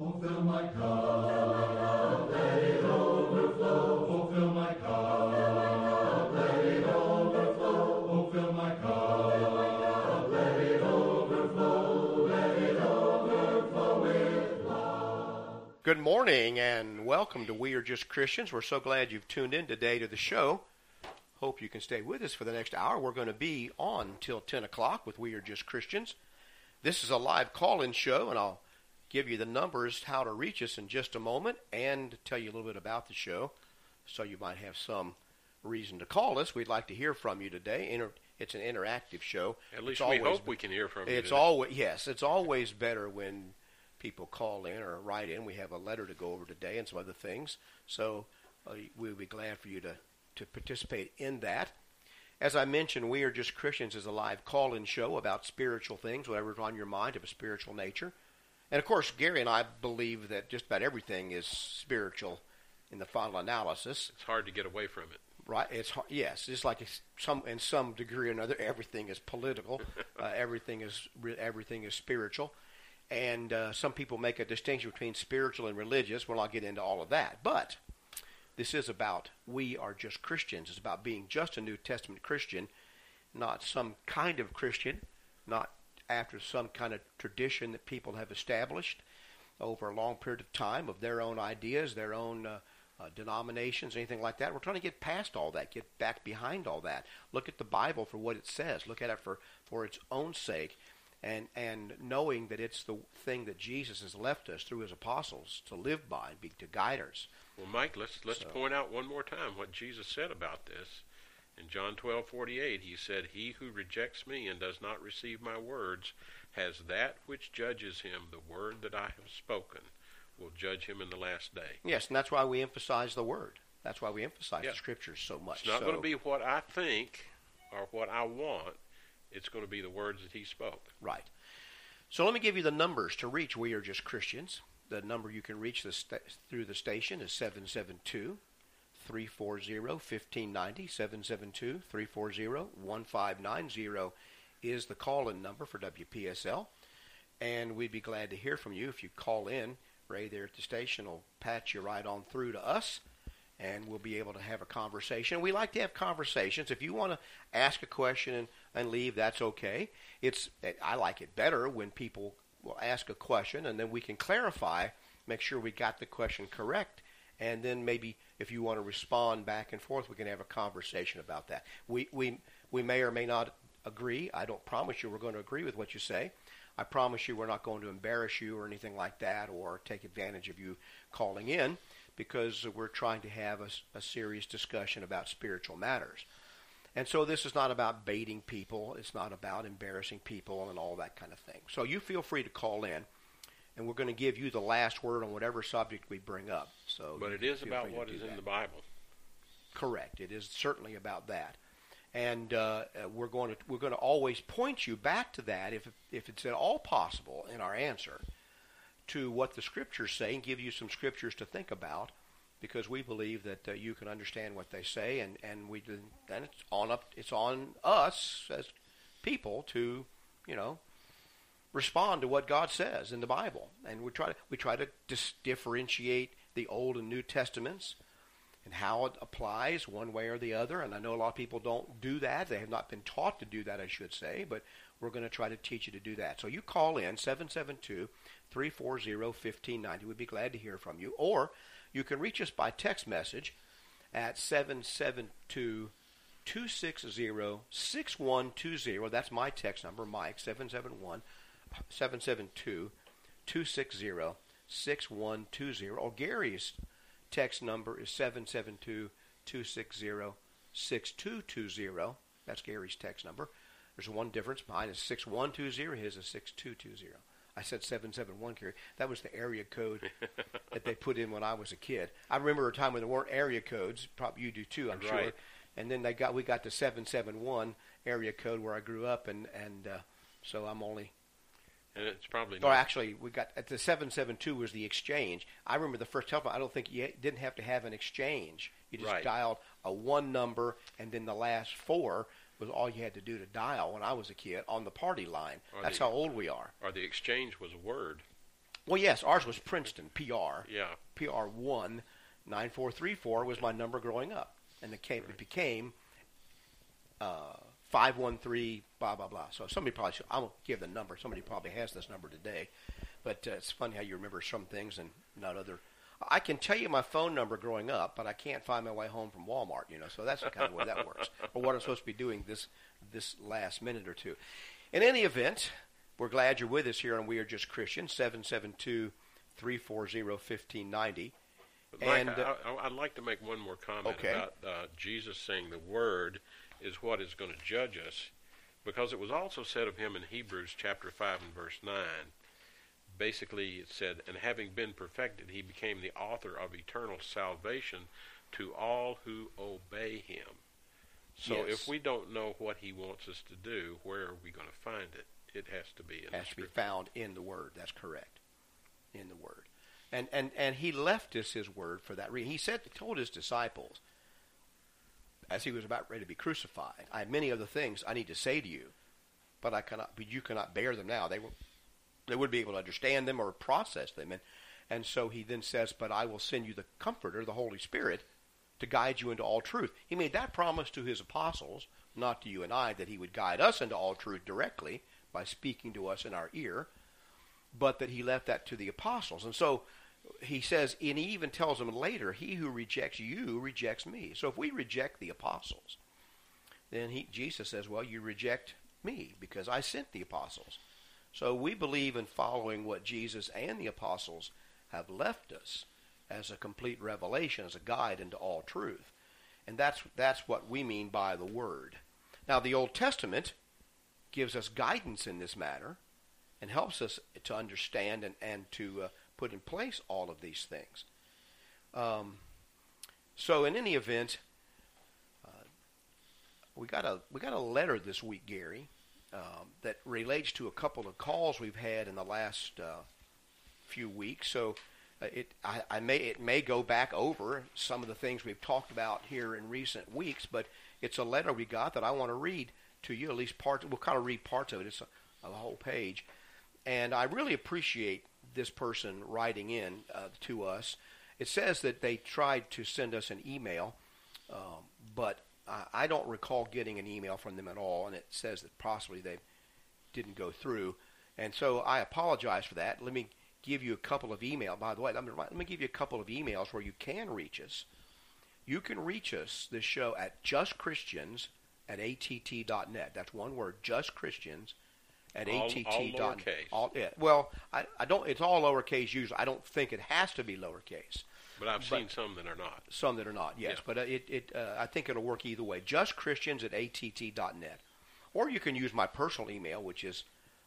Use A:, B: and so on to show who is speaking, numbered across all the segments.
A: My cup, let it overflow. My cup, let it overflow. My cup, let it overflow. Let it overflow with love.
B: Good morning and welcome to We Are Just Christians. We're so glad you've tuned in today to the show. Hope you can stay with us for the next hour. We're going to be on till 10 o'clock with We Are Just Christians. This is a live call in show, and I'll give you the numbers how to reach us in just a moment and tell you a little bit about the show so you might have some reason to call us. We'd like to hear from you today. Inter- it's an interactive show.
C: At least
B: It's
C: we
B: always
C: hope we can hear from you.
B: it's always yes, it's always better when people call in or write in. We have a letter to go over today and some other things, so uh, we'll be glad for you to to participate in that. As I mentioned, we are just Christians is a live call-in show about spiritual things, whatever's on your mind of a spiritual nature. And of course, Gary and I believe that just about everything is spiritual in the final analysis
C: It's hard to get away from it.
B: right? It's yes, just like it's some in some degree or another, everything is political, uh, everything is everything is spiritual, and uh, some people make a distinction between spiritual and religious. Well, I'll get into all of that, but this is about we are just Christians. It's about being just a New Testament Christian, not some kind of Christian, not after some kind of tradition that people have established over a long period of time of their own ideas, their own uh, uh, denominations, anything like that. We're trying to get past all that, get back behind all that. Look at the Bible for what it says. Look at it for, for its own sake, and and knowing that it's the thing that Jesus has left us through his apostles to live by, and be to guide us.
C: Well, Mike, let's let's
B: So-
C: point out one more time what Jesus said about this. In John 12:48, he said, "He who rejects me and does not receive my words has that which judges him. The word that I have spoken will judge him in the last day."
B: Yes, and that's why we emphasize the Word. That's why we emphasize
C: Yeah.
B: the Scriptures so much.
C: It's not
B: So-
C: going to be what I think or what I want. It's going to be the words that he spoke.
B: Right. So let me give you the numbers to reach We Are Just Christians. The number you can reach the sta- through the station is 772 340 1590. 772 340 1590 is the call in number for WPSL. And we'd be glad to hear from you if you call in. Ray there at the station will patch you right on through to us and we'll be able to have a conversation. We like to have conversations. If you want to ask a question and, and leave, that's okay. It's I like it better when people will ask a question and then we can clarify, make sure we got the question correct, and then maybe if you want to respond back and forth, we can have a conversation about that. We we we may or may not agree. I don't promise you we're going to agree with what you say. I promise you we're not going to embarrass you or anything like that or take advantage of you calling in because we're trying to have a, a serious discussion about spiritual matters. And so this is not about baiting people. It's not about embarrassing people and all that kind of thing. So you feel free to call in, and we're going to give you the last word on whatever subject we bring up. So,
C: But it is about
B: what is to
C: what
B: do
C: is in the Bible.
B: Correct. It is certainly about that, and uh, uh, we're going to we're going to always point you back to that if if it's at all possible in our answer to what the scriptures say and give you some scriptures to think about because we believe that uh, you can understand what they say and and we then it's on up it's on us as people to you know respond to what God says in the Bible and we try to we try to dis- differentiate the Old and New Testaments and how it applies one way or the other. And I know a lot of people don't do that. They have not been taught to do that, I should say, but we're going to try to teach you to do that. So you call in 772 340 1590. We'd be glad to hear from you. Or you can reach us by text message at 772 260 6120. That's my text number, Mike, 771 772 260 6120. Or Gary's text number is 772 260 6220. That's Gary's text number. There's one difference. Mine is 6120. His is 6220. I said 771, Gary. That was the area code that they put in when I was a kid. I remember a time when there weren't area codes. Probably you do too, I'm sure. And then they got we got the 771 area code where I grew up, and and uh, so I'm only
C: And it's probably
B: or actually, we got at the seven seven two was the exchange. I remember the first telephone. I don't think you didn't have to have an exchange. You just
C: Right.
B: dialed a one number, and then the last four was all you had to do to dial when I was a kid on the party line.
C: Or
B: That's
C: the-
B: how old we are.
C: or the exchange was a word.
B: Well, yes, ours was Princeton, PR.
C: Yeah.
B: PR one nine four three four was my number growing up, and it came it became uh, five one three blah blah blah. So somebody probably should, I won't give the number. Somebody probably has this number today, but uh, it's funny how you remember some things and not other. I can tell you my phone number growing up, but I can't find my way home from Walmart. You know, so that's the kind of way that works, or what I'm supposed to be doing this this last minute or two. In any event, we're glad you're with us here on We Are Just Christians, 772 340 1590.
C: Mike,
B: And, uh,
C: I, I, I'd like to make one more comment
B: Okay.
C: about uh, Jesus saying the Word is what is going to judge us, because it was also said of him in Hebrews chapter 5 and verse 9. Basically, it said, And having been perfected, he became the author of eternal salvation to all who obey him. So
B: Yes.
C: if we don't know what he wants us to do, where are we going to find it? It has to be in
B: has
C: the
B: to be found in the Word. That's correct, in the Word. And and and he left us his Word for that reason. He said, told his disciples, as he was about ready to be crucified, I have many other things I need to say to you, but I cannot. But you cannot bear them now. They will. They would be able to understand them or process them, and and so he then says, "But I will send you the Comforter, the Holy Spirit, to guide you into all truth." He made that promise to his apostles, not to you and I, that he would guide us into all truth directly by speaking to us in our ear, but that he left that to the apostles. And so he says, and he even tells them later, he who rejects you rejects me. So if we reject the apostles, then he, Jesus says, well, you reject me because I sent the apostles. So we believe in following what Jesus and the apostles have left us as a complete revelation, as a guide into all truth. And that's, that's what we mean by the Word. Now, the Old Testament gives us guidance in this matter and helps us to understand and, and to uh, put in place all of these things. Um, so, in any event, uh, we got a we got a letter this week, Gary, um, that relates to a couple of calls we've had in the last uh, few weeks. So, uh, it I, I may it may go back over some of the things we've talked about here in recent weeks, but it's a letter we got that I want to read to you. At least part. We'll kind of read parts of it. It's a, a whole page, and I really appreciate this person writing in uh, to us. It says that they tried to send us an email, um, but I, I don't recall getting an email from them at all, and it says that possibly they didn't go through. And so I apologize for that. Let me give you a couple of emails. By the way, let me, let me give you a couple of emails where you can reach us. You can reach us, this show, at justchristians at att.net. That's one word, justchristians at
C: All-
B: att.
C: all
B: dot-
C: lowercase.
B: all- yeah. Well, I, I don't. It's all lowercase usually. I don't think it has to be lowercase
C: But I've
B: But-
C: seen some that are not.
B: some that are not, yes.
C: Yeah.
B: But uh, it, it uh, I think it'll work either way. Just Christians at att.net. Or you can use my personal email, which is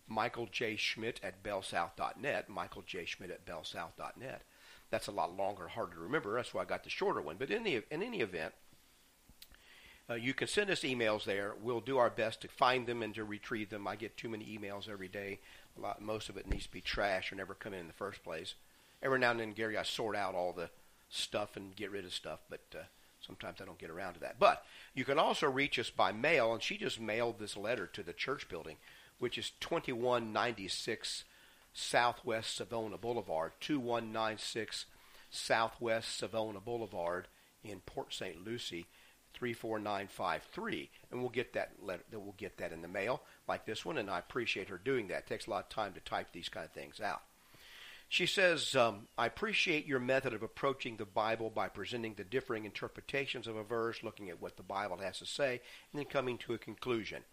B: Michael J. Schmidt at bellsouth.net. Michael J. Schmidt at bellsouth.net. That's a lot longer, harder to remember. That's why I got the shorter one. But in, the, in any event, uh, you can send us emails there. We'll do our best to find them and to retrieve them. I get too many emails every day. A lot, most of it needs to be trash or never come in in the first place. Every now and then, Gary, I sort out all the stuff and get rid of stuff, but uh, sometimes I don't get around to that. But you can also reach us by mail, and she just mailed this letter to the church building, which is 2196 Southwest Savona Boulevard, 2196 Southwest Savona Boulevard in Port St. Lucie, 34953. And we'll get that letter, we'll get that in the mail like this one, and I appreciate her doing that. It takes a lot of time to type these kind of things out. She says, um, I appreciate your method of approaching the Bible by presenting the differing interpretations of a verse, looking at what the Bible has to say, and then coming to a conclusion.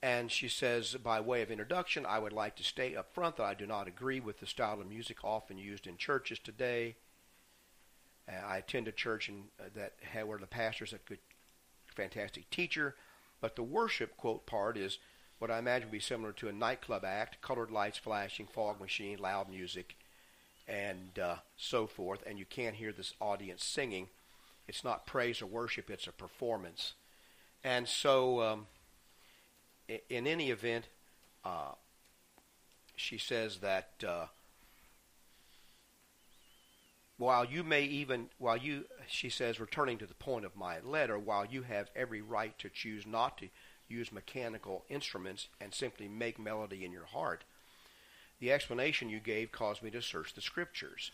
B: And she says, by way of introduction, I would like to state up front that I do not agree with the style of music often used in churches today. Uh, I attend a church in, uh, that had where the pastor's a good, fantastic teacher, but the worship quote part is what I imagine would be similar to a nightclub act: colored lights flashing, fog machine, loud music, and uh, so forth. And you can't hear this audience singing. It's not praise or worship; it's a performance. And so, um, in any event, uh, she says that. While you may even while you she says returning to the point of my letter while you have every right to choose not to use mechanical instruments and simply make melody in your heart the explanation you gave caused me to search the scriptures,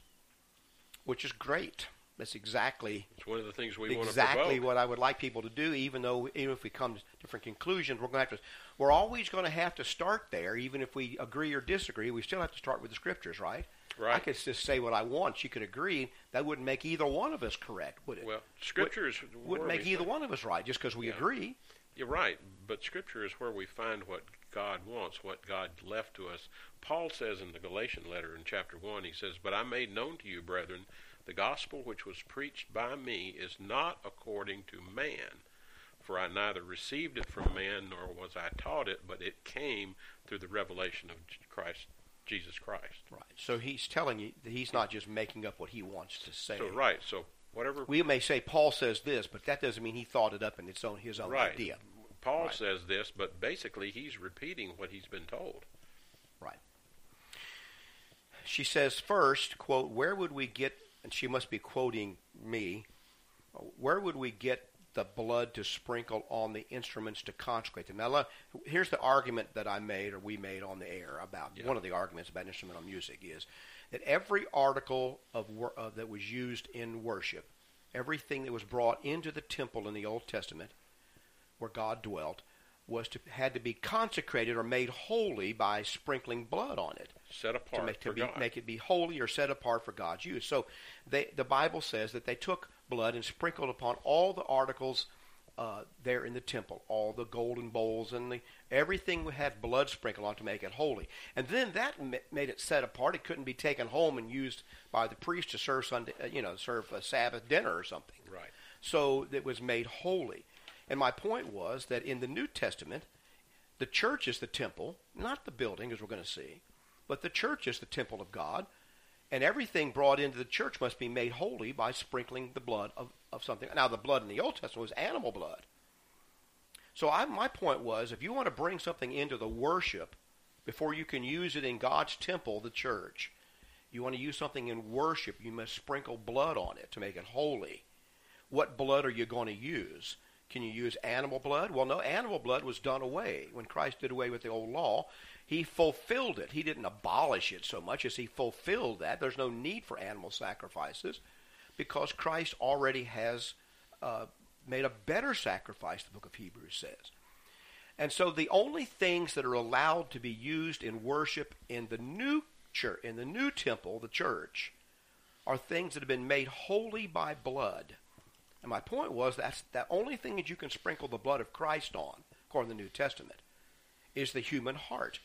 B: which is great. That's exactly
C: It's one of the things we want
B: exactly what I would like people to do. Even though, even if we come to different conclusions, we're going to have to. We're always going to have to start there, even if we agree or disagree. We still have to start with the scriptures, right? I could just say what I want. She could agree. That wouldn't make either one of us correct, would it?
C: Well, Scripture is
B: wouldn't make either
C: find-
B: one of us right just because we
C: Yeah.
B: agree.
C: You're right, but Scripture is where we find what God wants, what God left to us. Paul says in the Galatian letter in chapter 1, he says, But I made known to you, brethren, the gospel which was preached by me is not according to man. For I neither received it from man nor was I taught it, but it came through the revelation of Christ, Jesus Christ.
B: Right. So he's telling you that he's not just making up what he wants to say.
C: So right, so whatever
B: We may say Paul says this, but that doesn't mean he thought it up in its own his own
C: right.
B: idea.
C: Paul
B: Right.
C: says this, but basically he's repeating what he's been told.
B: Right. She says first, quote, where would we get and she must be quoting me, where would we get the blood to sprinkle on the instruments to consecrate them? Now, here's the argument that I made or we made on the air about
C: Yeah.
B: one of the arguments about instrumental music is that every article of wor- uh, that was used in worship, everything that was brought into the temple in the Old Testament, where God dwelt, was to had to be consecrated or made holy by sprinkling blood on it
C: Set apart
B: to make to be, make it be holy or set apart for God's use. So they, the Bible says that they took blood and sprinkled upon all the articles uh, there in the temple, all the golden bowls and the everything we had blood sprinkled on to make it holy. And then that made it set apart. It couldn't be taken home and used by the priest to serve Sunday, uh, you know, serve a Sabbath dinner or something.
C: Right.
B: So it was made holy. And my point was that in the New Testament, the church is the temple, not the building, as we're going to see, but the church is the temple of God, and everything brought into the church must be made holy by sprinkling the blood of, of something. Now, the blood in the Old Testament was animal blood. So I, my point was, if you want to bring something into the worship before you can use it in God's temple, the church, you want to use something in worship, you must sprinkle blood on it to make it holy. What blood are you going to use? Can you use animal blood? Well, no, animal blood was done away. When Christ did away with the old law, he fulfilled it. He didn't abolish it so much as he fulfilled that. There's no need for animal sacrifices because Christ already has uh, made a better sacrifice, the book of Hebrews says. And so the only things that are allowed to be used in worship in the new church, in the new temple, the church, are things that have been made holy by blood. And my point was that's the only thing that you can sprinkle the blood of Christ on, according to the New Testament, is the human heart.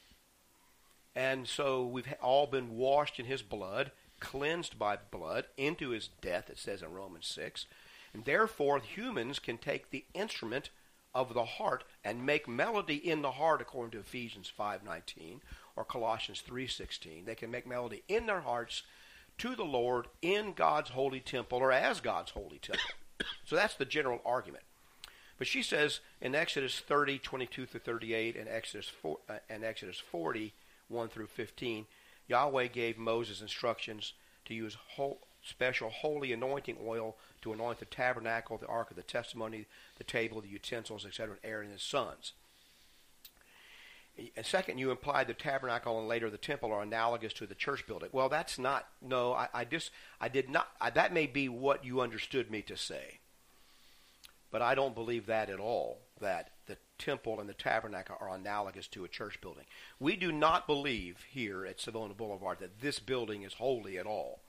B: And so we've all been washed in his blood, cleansed by blood, into his death, it says in Romans 6. And therefore, humans can take the instrument of the heart and make melody in the heart, according to Ephesians 5.19 or Colossians 3.16. They can make melody in their hearts to the Lord in God's holy temple or as God's holy temple. so that's the general argument. But she says in Exodus 30, 22 through 38, and Exodus, 4, uh, and Exodus 40, 1 through 15, Yahweh gave Moses instructions to use whole, special holy anointing oil to anoint the tabernacle, the ark of the testimony, the table, the utensils, etc., and Aaron and his sons. And second, you implied the tabernacle and later the temple are analogous to the church building. Well, that's not. No, I, I just I did not. I, that may be what you understood me to say, but I don't believe that at all. That temple and the tabernacle are analogous to a church building. We do not believe here at Savona Boulevard that this building is holy at all.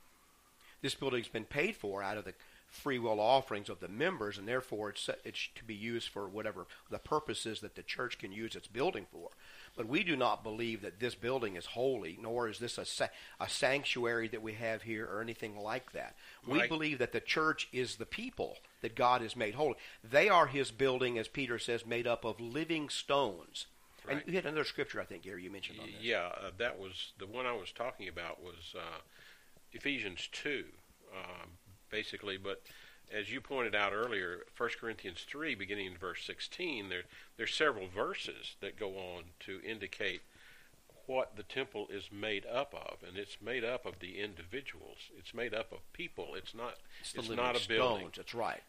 B: This building's been paid for out of the free will offerings of the members, and therefore it's, it's to be used for whatever the purposes that the church can use its building for. But we do not believe that this building is holy, nor is this a, sa- a sanctuary that we have here or anything like that. We
C: Right.
B: believe that the church is the people that God has made holy. They are his building, as Peter says, made up of living stones.
C: Right.
B: And you had another scripture, I think, Gary, you mentioned on this.
C: Yeah, uh, that was the one I was talking about was uh, Ephesians two, um, basically. But as you pointed out earlier, 1 Corinthians three, beginning in verse sixteen, there there's several verses that go on to indicate what the temple is made up of, and it's made up of the individuals. It's made up of people. It's not.
B: It's, the
C: It's, not a building.
B: stones. That's right.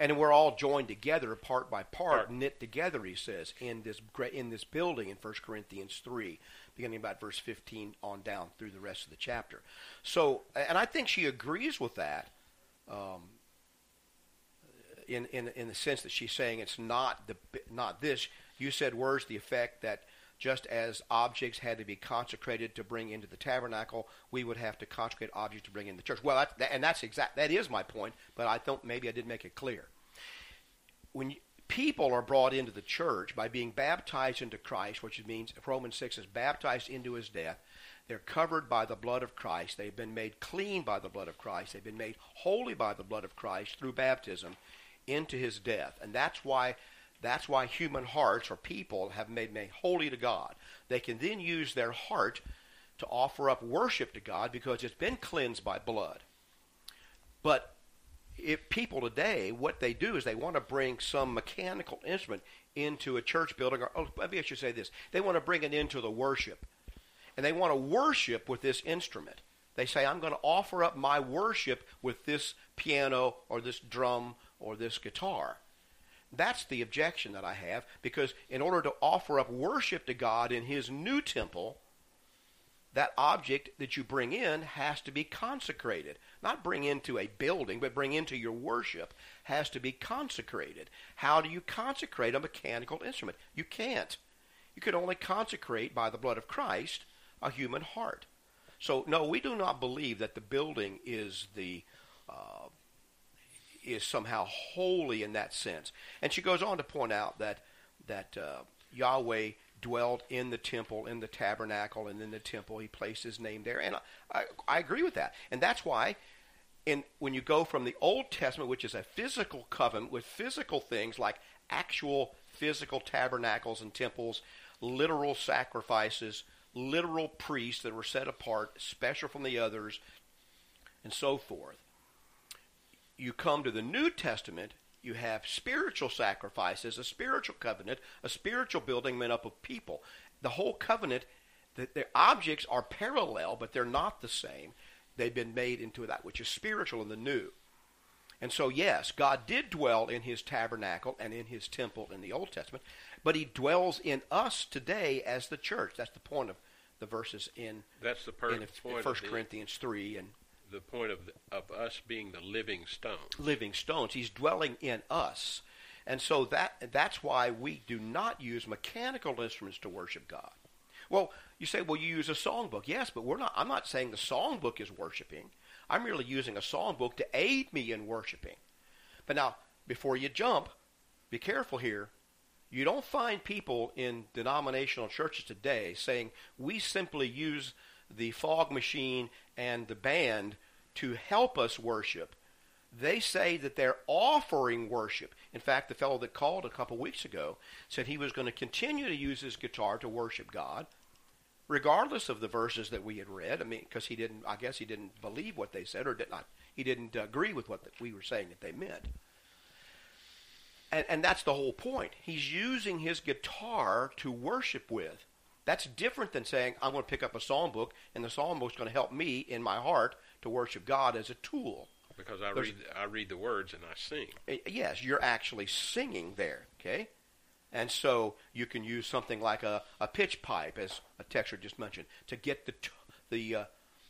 B: And we're all joined together, part by part,
C: Part.
B: knit together. He says in this in this building in 1 Corinthians three, beginning about verse 15 on down through the rest of the chapter. So, and I think she agrees with that. Um, in, in in the sense that she's saying it's not the not this. You said words the effect that just as objects had to be consecrated to bring into the tabernacle, we would have to consecrate objects to bring in the church. Well, that, and that's exact. That is my point, but I thought maybe I didn't make it clear. When people are brought into the church by being baptized into Christ, which means Romans six is baptized into His death. They're covered by the blood of Christ. They've been made clean by the blood of Christ. They've been made holy by the blood of Christ through baptism into his death. And that's why that's why human hearts or people have made made holy to God. They can then use their heart to offer up worship to God because it's been cleansed by blood. But if people today, what they do is they want to bring some mechanical instrument into a church building, or oh, maybe I should say this: they want to bring it into the worship, and they want to worship with this instrument. They say, "I'm going to offer up my worship with this piano or this drum or this guitar. That's the objection that I have because in order to offer up worship to God in His new temple, that object that you bring in has to be consecrated. Not bring into a building, but bring into your worship has to be consecrated. How do you consecrate a mechanical instrument? You can't. You can only consecrate by the blood of Christ a human heart. So, no, we do not believe that the building is the uh, is somehow holy in that sense. And she goes on to point out that that uh, Yahweh dwelled in the temple, in the tabernacle, and in the temple. He placed his name there, and I, I, I agree with that. And that's why, in when you go from the Old Testament, which is a physical covenant with physical things like actual physical tabernacles and temples, literal sacrifices, literal priests that were set apart, special from the others, and so forth you come to the New Testament, you have spiritual sacrifices, a spiritual covenant, a spiritual building made up of people. The whole covenant, the, the objects are parallel, but they're not the same. They've been made into that which is spiritual in the new. And so, yes, God did dwell in his tabernacle and in his temple in the Old Testament, but he dwells in us today as the church. That's the point of the verses in,
C: That's the per-
B: in
C: point
B: 1 Corinthians 3 and
C: the point of the, of us being the living stone.
B: living stones. He's dwelling in us. And so that that's why we do not use mechanical instruments to worship God. Well, you say, well, you use a songbook. Yes, but we're not I'm not saying the songbook is worshiping. I'm merely using a songbook to aid me in worshiping. But now, before you jump, be careful here. You don't find people in denominational churches today saying we simply use the fog machine and the band to help us worship. They say that they're offering worship. In fact, the fellow that called a couple weeks ago said he was going to continue to use his guitar to worship God, regardless of the verses that we had read. I mean, because he didn't, I guess he didn't believe what they said, or did not, he didn't uh, agree with what we were saying that they meant. And, and that's the whole point. He's using his guitar to worship with. That's different than saying, I'm going to pick up a psalm book, and the psalm book's going to help me in my heart to worship God as a tool.
C: Because I
B: There's-
C: read I read the words and I sing.
B: Eh, Yes, you're actually singing there, okay? And so you can use something like a, a pitch pipe, as a texter just mentioned, to get the t- the uh,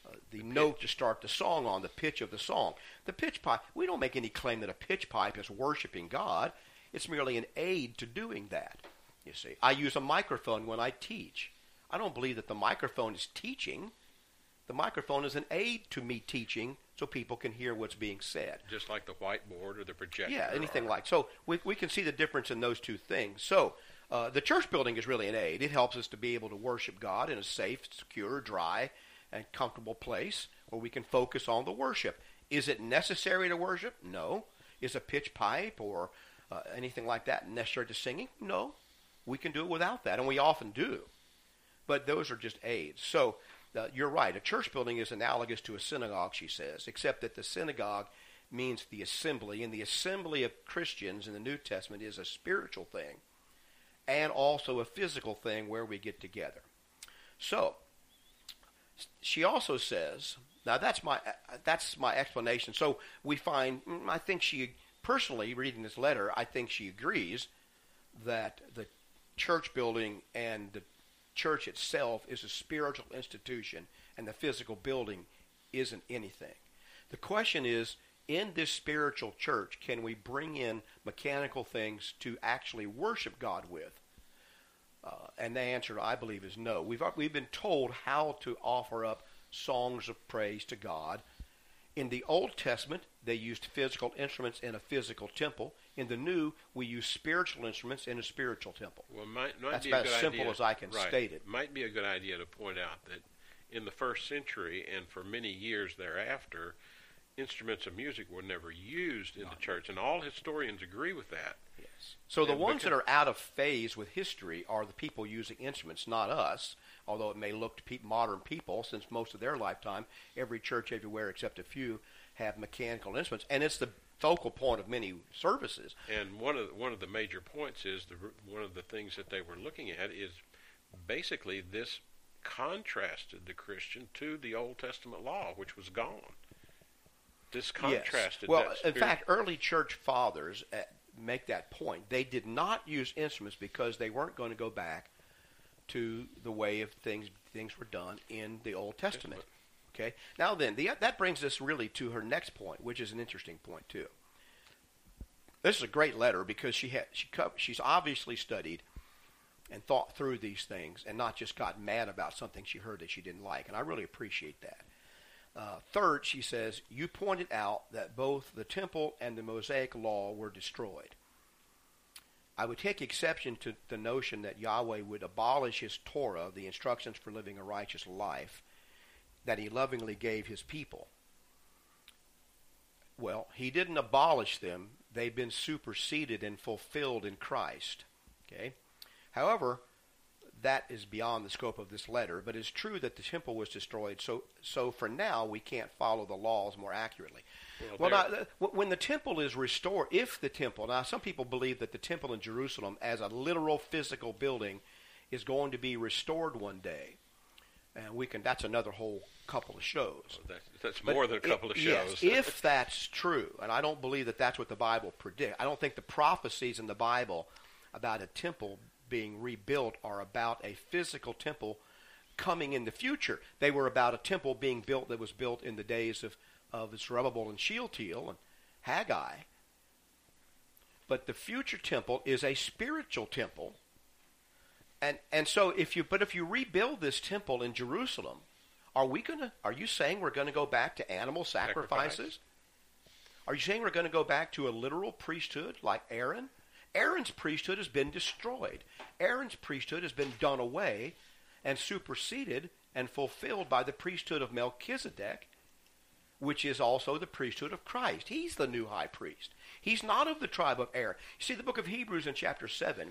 B: uh, the note to start the song on, the pitch of the song. The pitch pipe, we don't make any claim that a pitch pipe is worshiping God. It's merely an aid to doing that. You see, I use a microphone when I teach. I don't believe that the microphone is teaching. The microphone is an aid to me teaching so people can hear what's being said.
C: Just like the whiteboard or the projector.
B: Yeah, anything
C: or-
B: like so. We we can see the difference in those two things. So uh, the church building is really an aid. It helps us to be able to worship God in a safe, secure, dry, and comfortable place where we can focus on the worship. Is it necessary to worship? No. Is a pitch pipe or uh, anything like that necessary to singing? No. We can do it without that, and we often do. But those are just aids. So uh, you're right. A church building is analogous to a synagogue, she says, except that the synagogue means the assembly, and the assembly of Christians in the New Testament is a spiritual thing and also a physical thing where we get together. So she also says, now that's my that's my explanation. So we find, mm, I think she personally reading this letter, I think she agrees that the church building and the church itself is a spiritual institution and the physical building isn't anything. The question is in this spiritual church, can we bring in mechanical things to actually worship God with? Uh, and the answer, I believe, is no. We've, we've been told how to offer up songs of praise to God. In the Old Testament, they used physical instruments in a physical temple. In the New, we use spiritual instruments in a spiritual temple.
C: Well, might, might
B: That's
C: be
B: about
C: a good
B: as simple
C: idea.
B: as I can
C: right.
B: state it.
C: Might be a good idea to point out that in the first century and for many years thereafter, instruments of music were never used in the church, and all historians agree with that.
B: Yes. So the ones that are out of phase with history are the people using instruments, not us. Although it may look to pe- modern people, since most of their lifetime, every church everywhere except a few have mechanical instruments, and it's the focal point of many services.
C: And one of the, one of the major points is the one of the things that they were looking at is basically this contrasted the Christian to the Old Testament law, which was gone. This contrasted.
B: Yes. Well, in fact, early church fathers uh, make that point. They did not use instruments because they weren't going to go back to the way of things things were done in the Old Testament. Okay. Now then, the, that brings us really to her next point, which is an interesting point too. This is a great letter because she had she she's obviously studied and thought through these things and not just got mad about something she heard that she didn't like, and I really appreciate that. Uh, third, she says, you pointed out that both the temple and the Mosaic law were destroyed. I would take exception to the notion that Yahweh would abolish his Torah, the instructions for living a righteous life, that he lovingly gave his people. Well, he didn't abolish them. They've been superseded and fulfilled in Christ. Okay? However, that is beyond the scope of this letter, but it's true that the temple was destroyed. So, so for now, we can't follow the laws more accurately. Well,
C: there-
B: now, when the temple is restored, if the temple, now some people believe that the temple in Jerusalem, as a literal physical building, is going to be restored one day, and we can. That's another whole couple of shows.
C: That, that's
B: But
C: more than a couple of shows.
B: Yes, if that's true, and I don't believe that that's what the Bible predicts. I don't think the prophecies in the Bible about a temple being rebuilt are about a physical temple coming in the future. They were about a temple being built that was built in the days of, of Zerubbabel and Shealtiel and Haggai. But the future temple is a spiritual temple. And and so if you but if you rebuild this temple in Jerusalem, are we to are you saying we're going to go back to animal sacrifices?
C: Sacrifice.
B: Are you saying we're going to go back to a literal priesthood like Aaron? Aaron's priesthood has been destroyed. Aaron's priesthood has been done away and superseded and fulfilled by the priesthood of Melchizedek, which is also the priesthood of Christ. He's the new high priest. He's not of the tribe of Aaron. You see, the book of Hebrews in chapter 7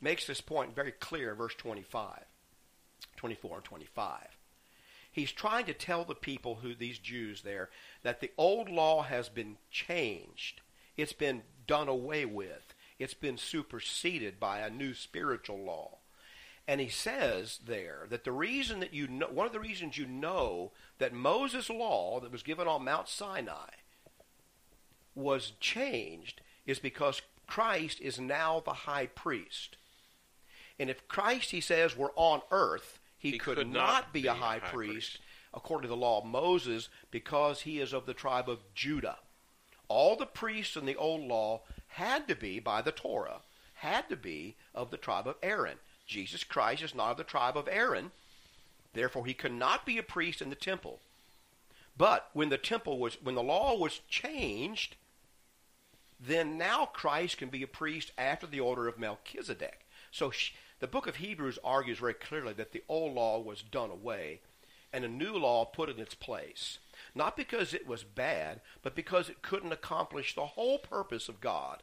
B: makes this point very clear verse 25, 24 and 25. He's trying to tell the people who these Jews there that the old law has been changed. It's been done away with. It's been superseded by a new spiritual law. And he says there that the reason that you know, one of the reasons you know that Moses' law that was given on Mount Sinai was changed is because Christ is now the high priest. And if Christ, he says, were on earth, he,
C: He
B: could,
C: could
B: not,
C: not
B: be,
C: be
B: a high,
C: high
B: priest,
C: priest.
B: according to the law of Moses because he is of the tribe of Judah. All the priests in the old law had to be by the Torah, had to be of the tribe of Aaron. Jesus Christ is not of the tribe of Aaron, therefore he could not be a priest in the temple. But when the temple was when the law was changed, then now Christ can be a priest after the order of Melchizedek. So sh- the book of Hebrews argues very clearly that the old law was done away and a new law put in its place. Not because it was bad, but because it couldn't accomplish the whole purpose of God,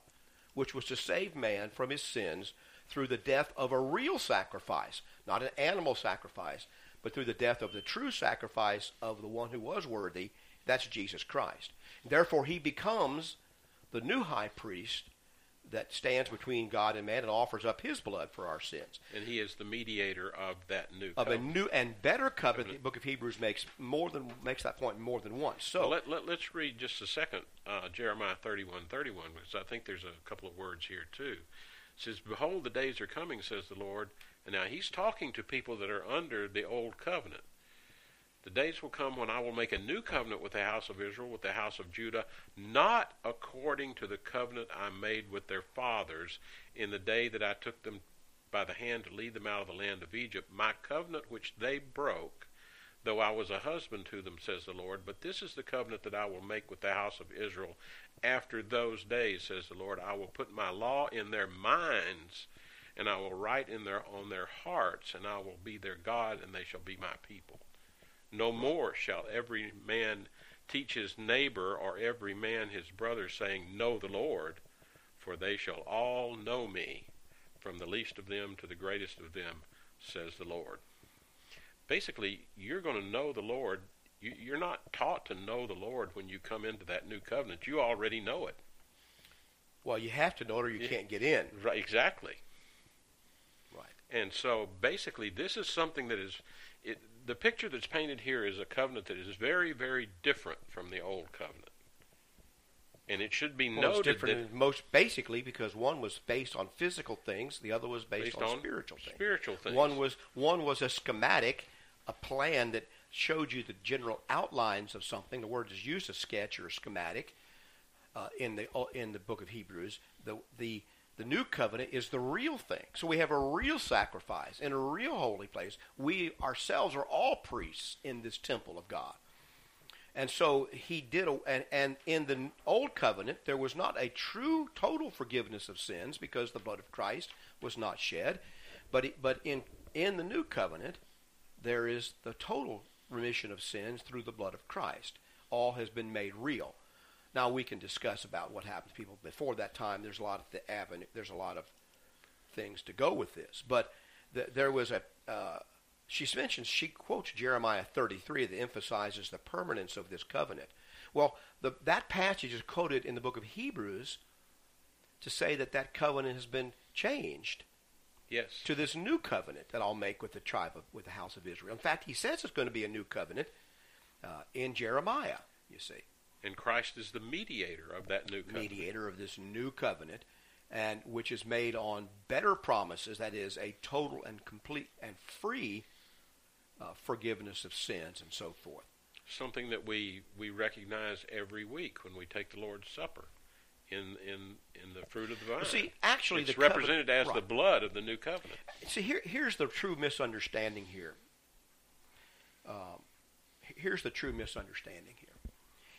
B: which was to save man from his sins through the death of a real sacrifice, not an animal sacrifice, but through the death of the true sacrifice of the one who was worthy, that's Jesus Christ. Therefore, he becomes the new high priest that stands between God and man and offers up his blood for our sins.
C: and he is the mediator of that new
B: Of a new and better covenant, the book of Hebrews makes more than makes that point more than once. So
C: Well, let, let, let's read just a second uh, Jeremiah 31 31, because I think there's a couple of words here too It says, Behold, the days are coming, says the Lord. And now he's talking to people that are under the old covenant. The days will come when I will make a new covenant with the house of Israel, with the house of Judah, not according to the covenant I made with their fathers in the day that I took them by the hand to lead them out of the land of Egypt, my covenant which they broke, though I was a husband to them, says the Lord. But this is the covenant that I will make with the house of Israel after those days, says the Lord. I will put my law in their minds, and I will write in their on their hearts, and I will be their God, and they shall be my people. No more shall every man teach his neighbor or every man his brother, saying, Know the Lord, for they shall all know me, from the least of them to the greatest of them, says the Lord. Basically, you're going to know the Lord. You, are not taught to know the Lord when you come into that new covenant. You already know it.
B: Well, you have to know it or you yeah. can't get in.
C: Right, exactly.
B: Right.
C: And so basically, this is something that is it, the picture that's painted here is a covenant that is very, very different from the old covenant. And it should be
B: well,
C: noted
B: different
C: that
B: most basically because one was based on physical things, the other was based,
C: based
B: on,
C: on,
B: spiritual things.
C: Spiritual things.
B: One was one was a schematic, a plan that showed you the general outlines of something. The word is used, a sketch or a schematic, uh, in the uh, in the book of Hebrews. The the the new covenant is the real thing. So we have a real sacrifice in a real holy place. We ourselves are all priests in this temple of God. And so he did, and, and in the old covenant, there was not a true total forgiveness of sins because the blood of Christ was not shed. But, but in, in the new covenant, there is the total remission of sins through the blood of Christ. All has been made real. Now we can discuss about what happened to people before that time. There's a lot of the avenue. There's a lot of things to go with this, but the, there was a. Uh, she mentions she quotes Jeremiah 33 that emphasizes the permanence of this covenant. Well, the, that passage is quoted in the book of Hebrews to say that that covenant has been changed.
C: Yes.
B: To this new covenant that I'll make with the tribe of, with the house of Israel. In fact, he says it's going to be a new covenant uh, in Jeremiah. You see.
C: And Christ is the mediator of that new covenant.
B: Mediator of this new covenant, and which is made on better promises, that is, a total and complete and free uh, forgiveness of sins and so forth.
C: Something that we, we recognize every week when we take the Lord's Supper in in in the fruit of the vine.
B: Well, see, actually,
C: it's
B: the
C: represented
B: covenant,
C: as
B: right.
C: the blood of the new covenant.
B: See, here here's the true misunderstanding here. Um, here's the true misunderstanding here.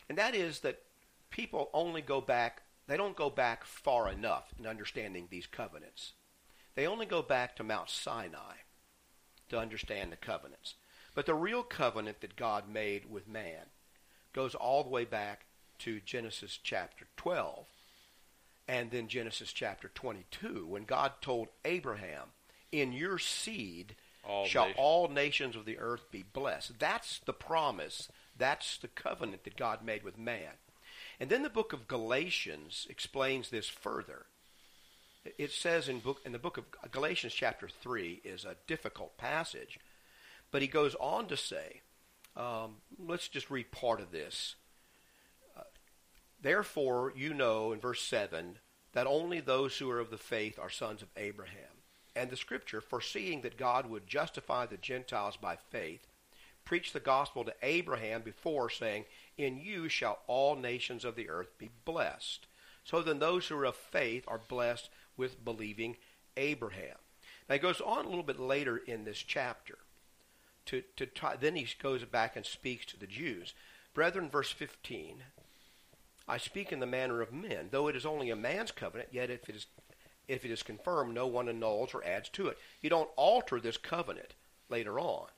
B: And that is that people only go back, they don't go back far enough in understanding these covenants. They only go back to Mount Sinai to understand the covenants. But the real covenant that God made with man goes all the way back to Genesis chapter 12 and then Genesis chapter 22 when God told Abraham, In your seed
C: all
B: shall
C: nations.
B: all nations of the earth be blessed. That's the promise that's the covenant that God made with man. And then the book of Galatians explains this further. It says in book in the book of Galatians chapter three is a difficult passage, but he goes on to say, um, let's just read part of this. Uh, Therefore, you know in verse seven that only those who are of the faith are sons of Abraham. And the scripture, foreseeing that God would justify the Gentiles by faith, preached the gospel to Abraham before, saying, In you shall all nations of the earth be blessed. So then those who are of faith are blessed with believing Abraham. Now he goes on a little bit later in this chapter. To, to then he goes back and speaks to the Jews. Brethren, verse 15, I speak in the manner of men, though it is only a man's covenant, yet if it is, if it is confirmed, no one annuls or adds to it. You don't alter this covenant later on.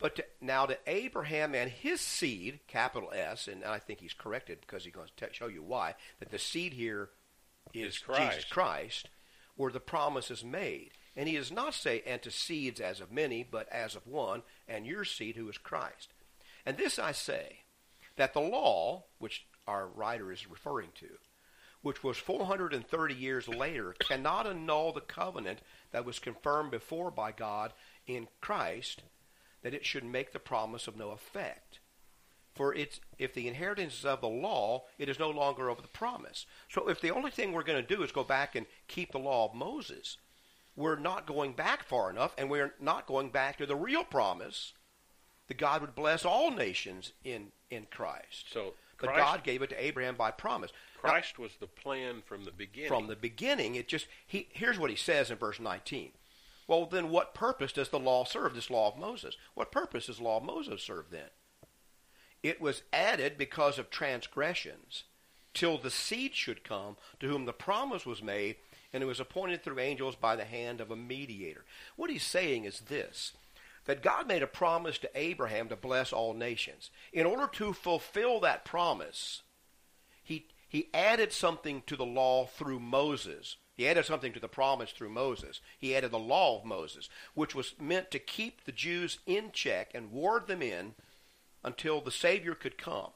B: But to, now to Abraham and his seed, capital S, and I think he's corrected because he's going to show you why, that the seed here is
C: Christ.
B: Jesus Christ, where the promise is made. And he does not say, and to seeds as of many, but as of one, and your seed who is Christ. And this I say, that the law, which our writer is referring to, which was 430 years later, cannot annul the covenant that was confirmed before by God in Christ that it should make the promise of no effect. For it's if the inheritance is of the law, it is no longer of the promise. So if the only thing we're going to do is go back and keep the law of Moses, we're not going back far enough, and we're not going back to the real promise that God would bless all nations in in Christ.
C: So
B: but God gave it to Abraham by promise. Now,
C: Christ was the plan from the beginning.
B: from the beginning, it just he here's what he says in verse 19. Well, then what purpose does the law serve? This law of Moses. What purpose does the law of Moses serve then? It was added because of transgressions, till the seed should come, to whom the promise was made, and it was appointed through angels by the hand of a mediator. What he's saying is this that God made a promise to Abraham to bless all nations. In order to fulfill that promise, he, he added something to the law through Moses. He added something to the promise through Moses. He added the law of Moses, which was meant to keep the Jews in check and ward them in until the Savior could come,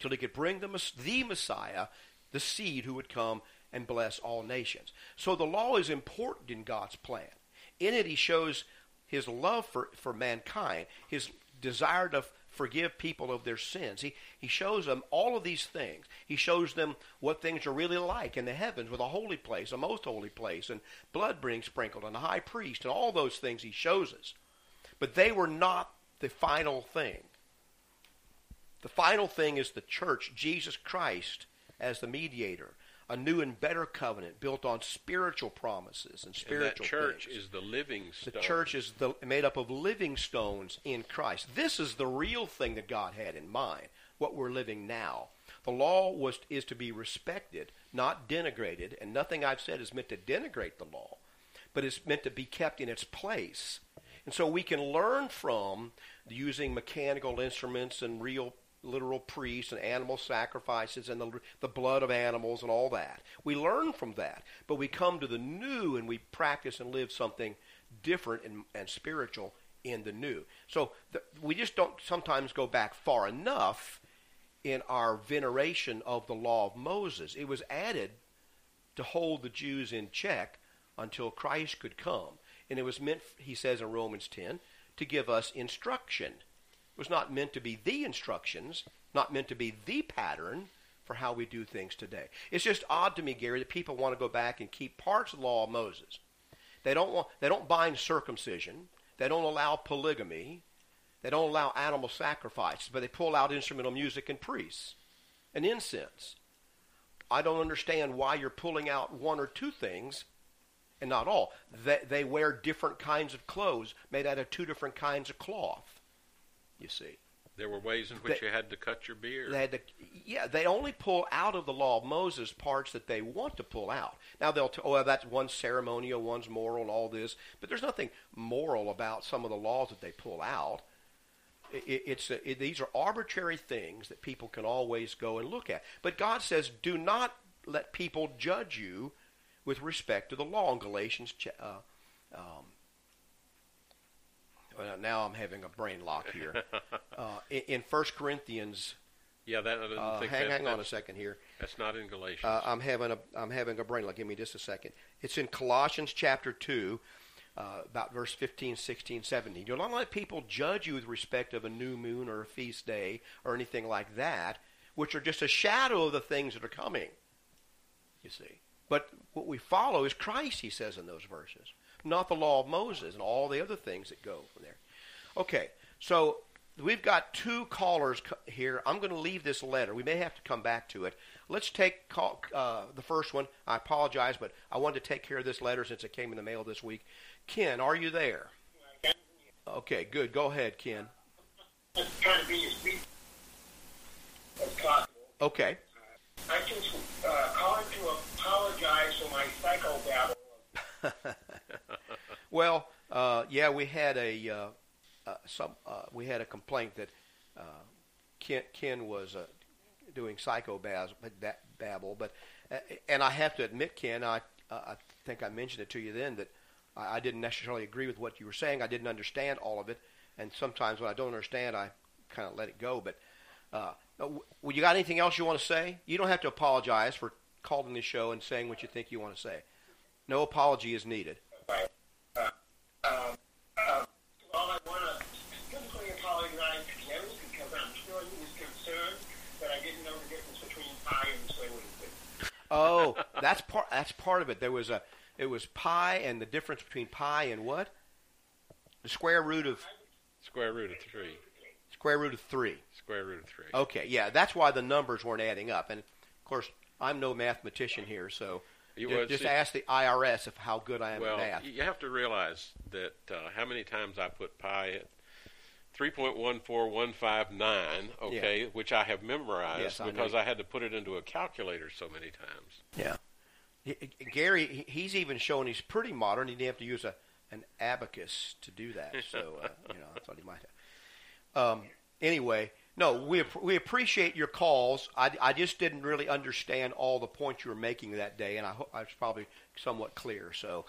B: till he could bring the, the Messiah, the seed who would come and bless all nations. So the law is important in God's plan. In it, he shows his love for, for mankind, his desire to forgive people of their sins. He, he shows them all of these things. He shows them what things are really like in the heavens with a holy place, a most holy place, and blood being sprinkled, and a high priest, and all those things he shows us. But they were not the final thing. The final thing is the church, Jesus Christ as the mediator, a new and better covenant built on spiritual promises and
C: and
B: spiritual
C: that church
B: things.
C: is the living Stone.
B: The church is the, made up of living stones in Christ. This is the real thing that God had in mind, what we're living now. The law was is to be respected, not denigrated, and nothing I've said is meant to denigrate the law, but it's meant to be kept in its place. And so we can learn from using mechanical instruments and real literal priests and animal sacrifices and the, the blood of animals and all that. We learn from that, but we come to the new and we practice and live something different and, and spiritual in the new. So the, we just don't sometimes go back far enough in our veneration of the law of Moses. It was added to hold the Jews in check until Christ could come. And it was meant, he says in Romans 10, to give us instruction. Was not meant to be the instructions, not meant to be the pattern for how we do things today. It's just odd to me, Gary, that people want to go back and keep parts of the law of Moses. They don't want they don't bind circumcision. They don't allow polygamy. They don't allow animal sacrifices, but they pull out instrumental music and priests and incense. I don't understand why you're pulling out one or two things and not all. They, they wear different kinds of clothes made out of two different kinds of cloth. You see.
C: There were ways in which
B: They-
C: you had to cut your beard.
B: They had to, yeah, they only pull out of the law of Moses parts that they want to pull out. Now they'll, t- oh, well, that's one's ceremonial, one's moral, and all this, but there's nothing moral about some of the laws that they pull out. It, it's a, it, these are arbitrary things that people can always go and look at. But God says, do not let people judge you with respect to the law in Galatians. Uh, um, now I'm having a brain lock here. uh, in, 1 Corinthians
C: yeah, that I didn't
B: uh,
C: think
B: hang,
C: that,
B: hang on a second here.
C: that's not in Galatians.
B: Uh, I'm having a I'm having a brain lock. Give me just a second. It's in Colossians chapter two, uh, about verse 15, 16, 17. You don't let people judge you with respect of a new moon or a feast day or anything like that, which are just a shadow of the things that are coming. You see, but what we follow is Christ. He says in those verses, not the law of Moses and all the other things that go from there. Okay, so we've got two callers here. I'm going to leave this letter. We may have to come back to it. Let's take call, uh, the first one. I apologize, but I wanted to take care of this letter since it came in the mail this week. Ken, are you there? Okay, good. Go ahead, Ken.
D: Just trying to be as brief as possible.
B: Okay.
D: I just uh, calling to apologize for my psychobabble.
B: Well, uh, yeah, we had a uh, uh, some uh, we had a complaint that uh, Ken, Ken was uh, doing psychobabble, babble, but and I have to admit, Ken, I I think I mentioned it to you then that I, I didn't necessarily agree with what you were saying. I didn't understand all of it, and sometimes when I don't understand, I kind of let it go. But uh, you got anything else you want to say? You don't have to apologize for calling the show and saying what you think you want to say. No apology is needed.
D: Right. Uh, um, uh, well, I want to specifically apologize to Jerry because I'm sure he was
B: that's part. That's part of it. There was a. It was pi, and the difference between pi and what? The square root of
C: Square root of three.
B: square root of three.
C: Square root of three.
B: Okay, yeah, that's why the numbers weren't adding up. And of course, I'm no mathematician here, so
C: You would
B: just
C: see-
B: ask the IRS of how good I am
C: well,
B: at math.
C: you have to realize that uh, how many times I put pi at 3.14159, okay, which I have memorized
B: Yes, I
C: because
B: you-
C: I had to put it into a calculator so many times.
B: Yeah. He- he- Gary, he's even shown he's pretty modern. He didn't have to use a an abacus to do that. So uh, you know, I thought he might have. Um, anyway, no, we ap- we appreciate your calls. I, I just didn't really understand all the points you were making that day, and I hope I was probably somewhat clear. So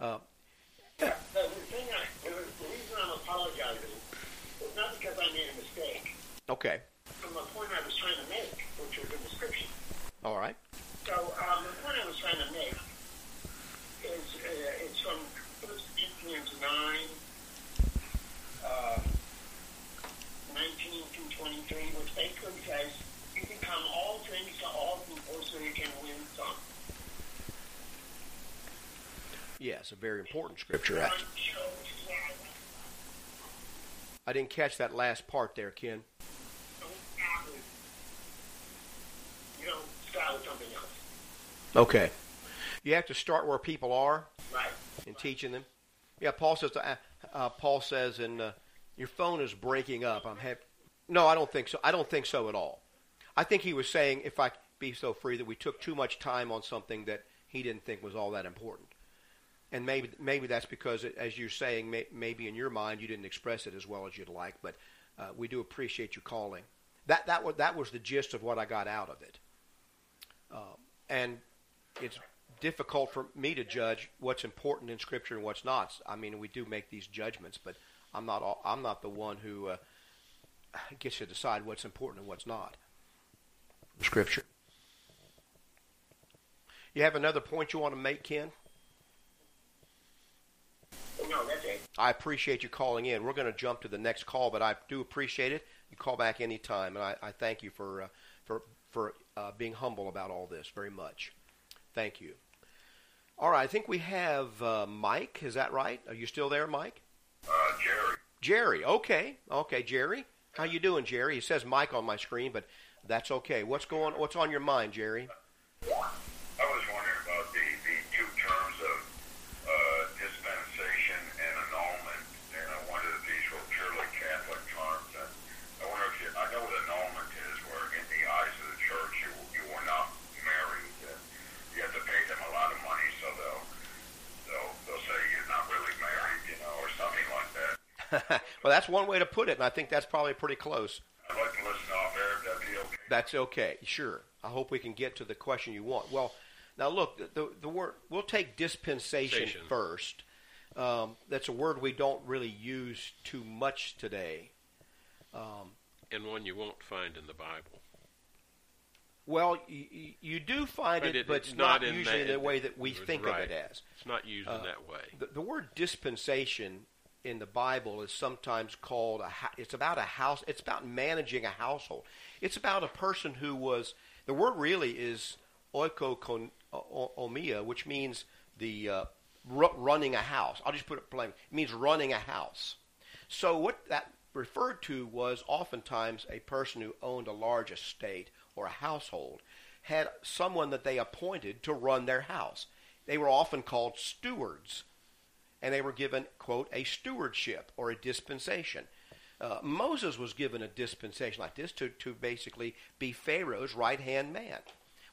D: The, the thing I, the, the reason I'm apologizing is not because I made a mistake,
B: okay,
D: from the point I was trying to make, which was in the scripture.
B: all right,
D: So um, the point I was trying to make is uh, it's from 1 Corinthians 9, uh, 19 through 23, which basically says you become all things to all people so you can win some.
B: yes, a very important scripture. Actually.
D: So, yeah,
B: I didn't catch that last part there, Ken.
D: don't start with, you don't start with something else.
B: Okay, you have to start where people are.
D: Right.
B: and teaching them. Yeah, Paul says. Uh, uh, Paul says, and uh, your phone is breaking up. I'm happy. No, I don't think so. I don't think so at all. I think he was saying, if I be so free, that we took too much time on something that he didn't think was all that important. And maybe maybe that's because, as you're saying, may, maybe in your mind you didn't express it as well as you'd like. But uh, we do appreciate you calling. That that was that was the gist of what I got out of it. Um, and it's difficult for me to judge what's important in Scripture and what's not. I mean, we do make these judgments, but I'm not. all- I'm not the one who uh, gets to decide what's important and what's not. Scripture. You have another point you want to make, Ken?
D: No, that's it.
B: I appreciate you calling in. We're going to jump to the next call, but I do appreciate it. You call back anytime, and I, I thank you for uh, for for uh, being humble about all this very much. Thank you. All right, I think we have uh, Mike. Is that right? Are you still there, Mike?
E: Uh, Jerry.
B: Jerry. Okay, okay, Jerry. How you doing, Jerry? It says Mike on my screen, but that's okay. What's going? What's on your mind, Jerry?
E: I was wondering about the, the two terms of uh, dispensation and annulment, and I wondered if these were purely Catholic terms. And I wonder if you, I know what annulment is, where in the eyes of the church you you were not married, and you have to pay them a lot of money, so they'll they'll they'll say you're not really married, you know, or something like that.
B: well, that's one way to put it, and I think that's probably pretty close.
E: I'd like to listen off air. If that'd be okay.
B: That's okay. Sure. I hope we can get to the question you want. Well, now look, the the, the word we'll take dispensation
C: Station.
B: first. Um, that's a word we don't really use too much today. Um,
C: And one you won't find in the Bible.
B: well, you, you do find
C: But
B: it,
C: it-
B: but
C: it's
B: it's not,
C: not in
B: usually
C: that-
B: the way that we think
C: right.
B: of it as.
C: It's not used
B: Uh,
C: in that way.
B: The, the word dispensation in the Bible is sometimes called a. It's about a house. It's about managing a household. It's about a person who was. The word really is oikonomia, which means the uh, ru- running a house. I'll just put it plain. It means running a house. So what that referred to was oftentimes a person who owned a large estate or a household had someone that they appointed to run their house. They were often called stewards, and they were given, quote, a stewardship or a dispensation. Uh, Moses was given a dispensation like this to, to basically be Pharaoh's right hand man.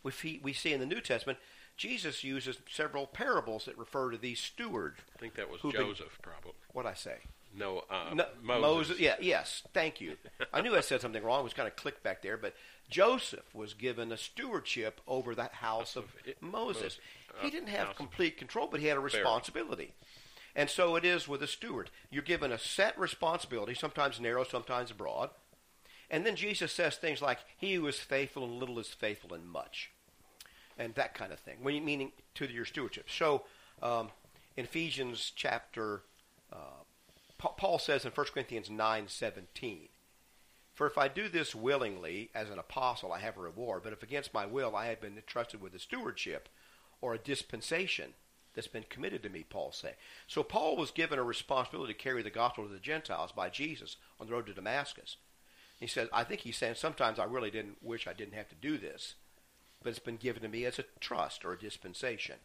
B: We, fe- we see in the New Testament, Jesus uses several parables that refer to these stewards.
C: I think that was
B: who've been-
C: Joseph, probably.
B: What I say?
C: No, uh,
B: No,
C: Moses.
B: Yeah, yes. Thank you. I knew I said something wrong. It was kind of clicked back there, but Joseph was given a stewardship over that house of
C: It-
B: Moses.
C: Moses.
B: He
C: Uh,
B: didn't have complete control, but he had a responsibility. And so it is with a steward. You're given a set responsibility, sometimes narrow, sometimes broad. And then Jesus says things like, "He who is faithful in little is faithful in much," and that kind of thing. Meaning to your stewardship. So, um, in Ephesians chapter, uh, Paul says in 1 Corinthians nine seventeen, For if I do this willingly as an apostle, I have a reward. But if against my will I have been entrusted with a stewardship or a dispensation that's been committed to me, Paul say. So Paul was given a responsibility to carry the gospel to the Gentiles by Jesus on the road to Damascus. He says, I think he's saying sometimes I really didn't wish I didn't have to do this, but it's been given to me as a trust or a dispensation.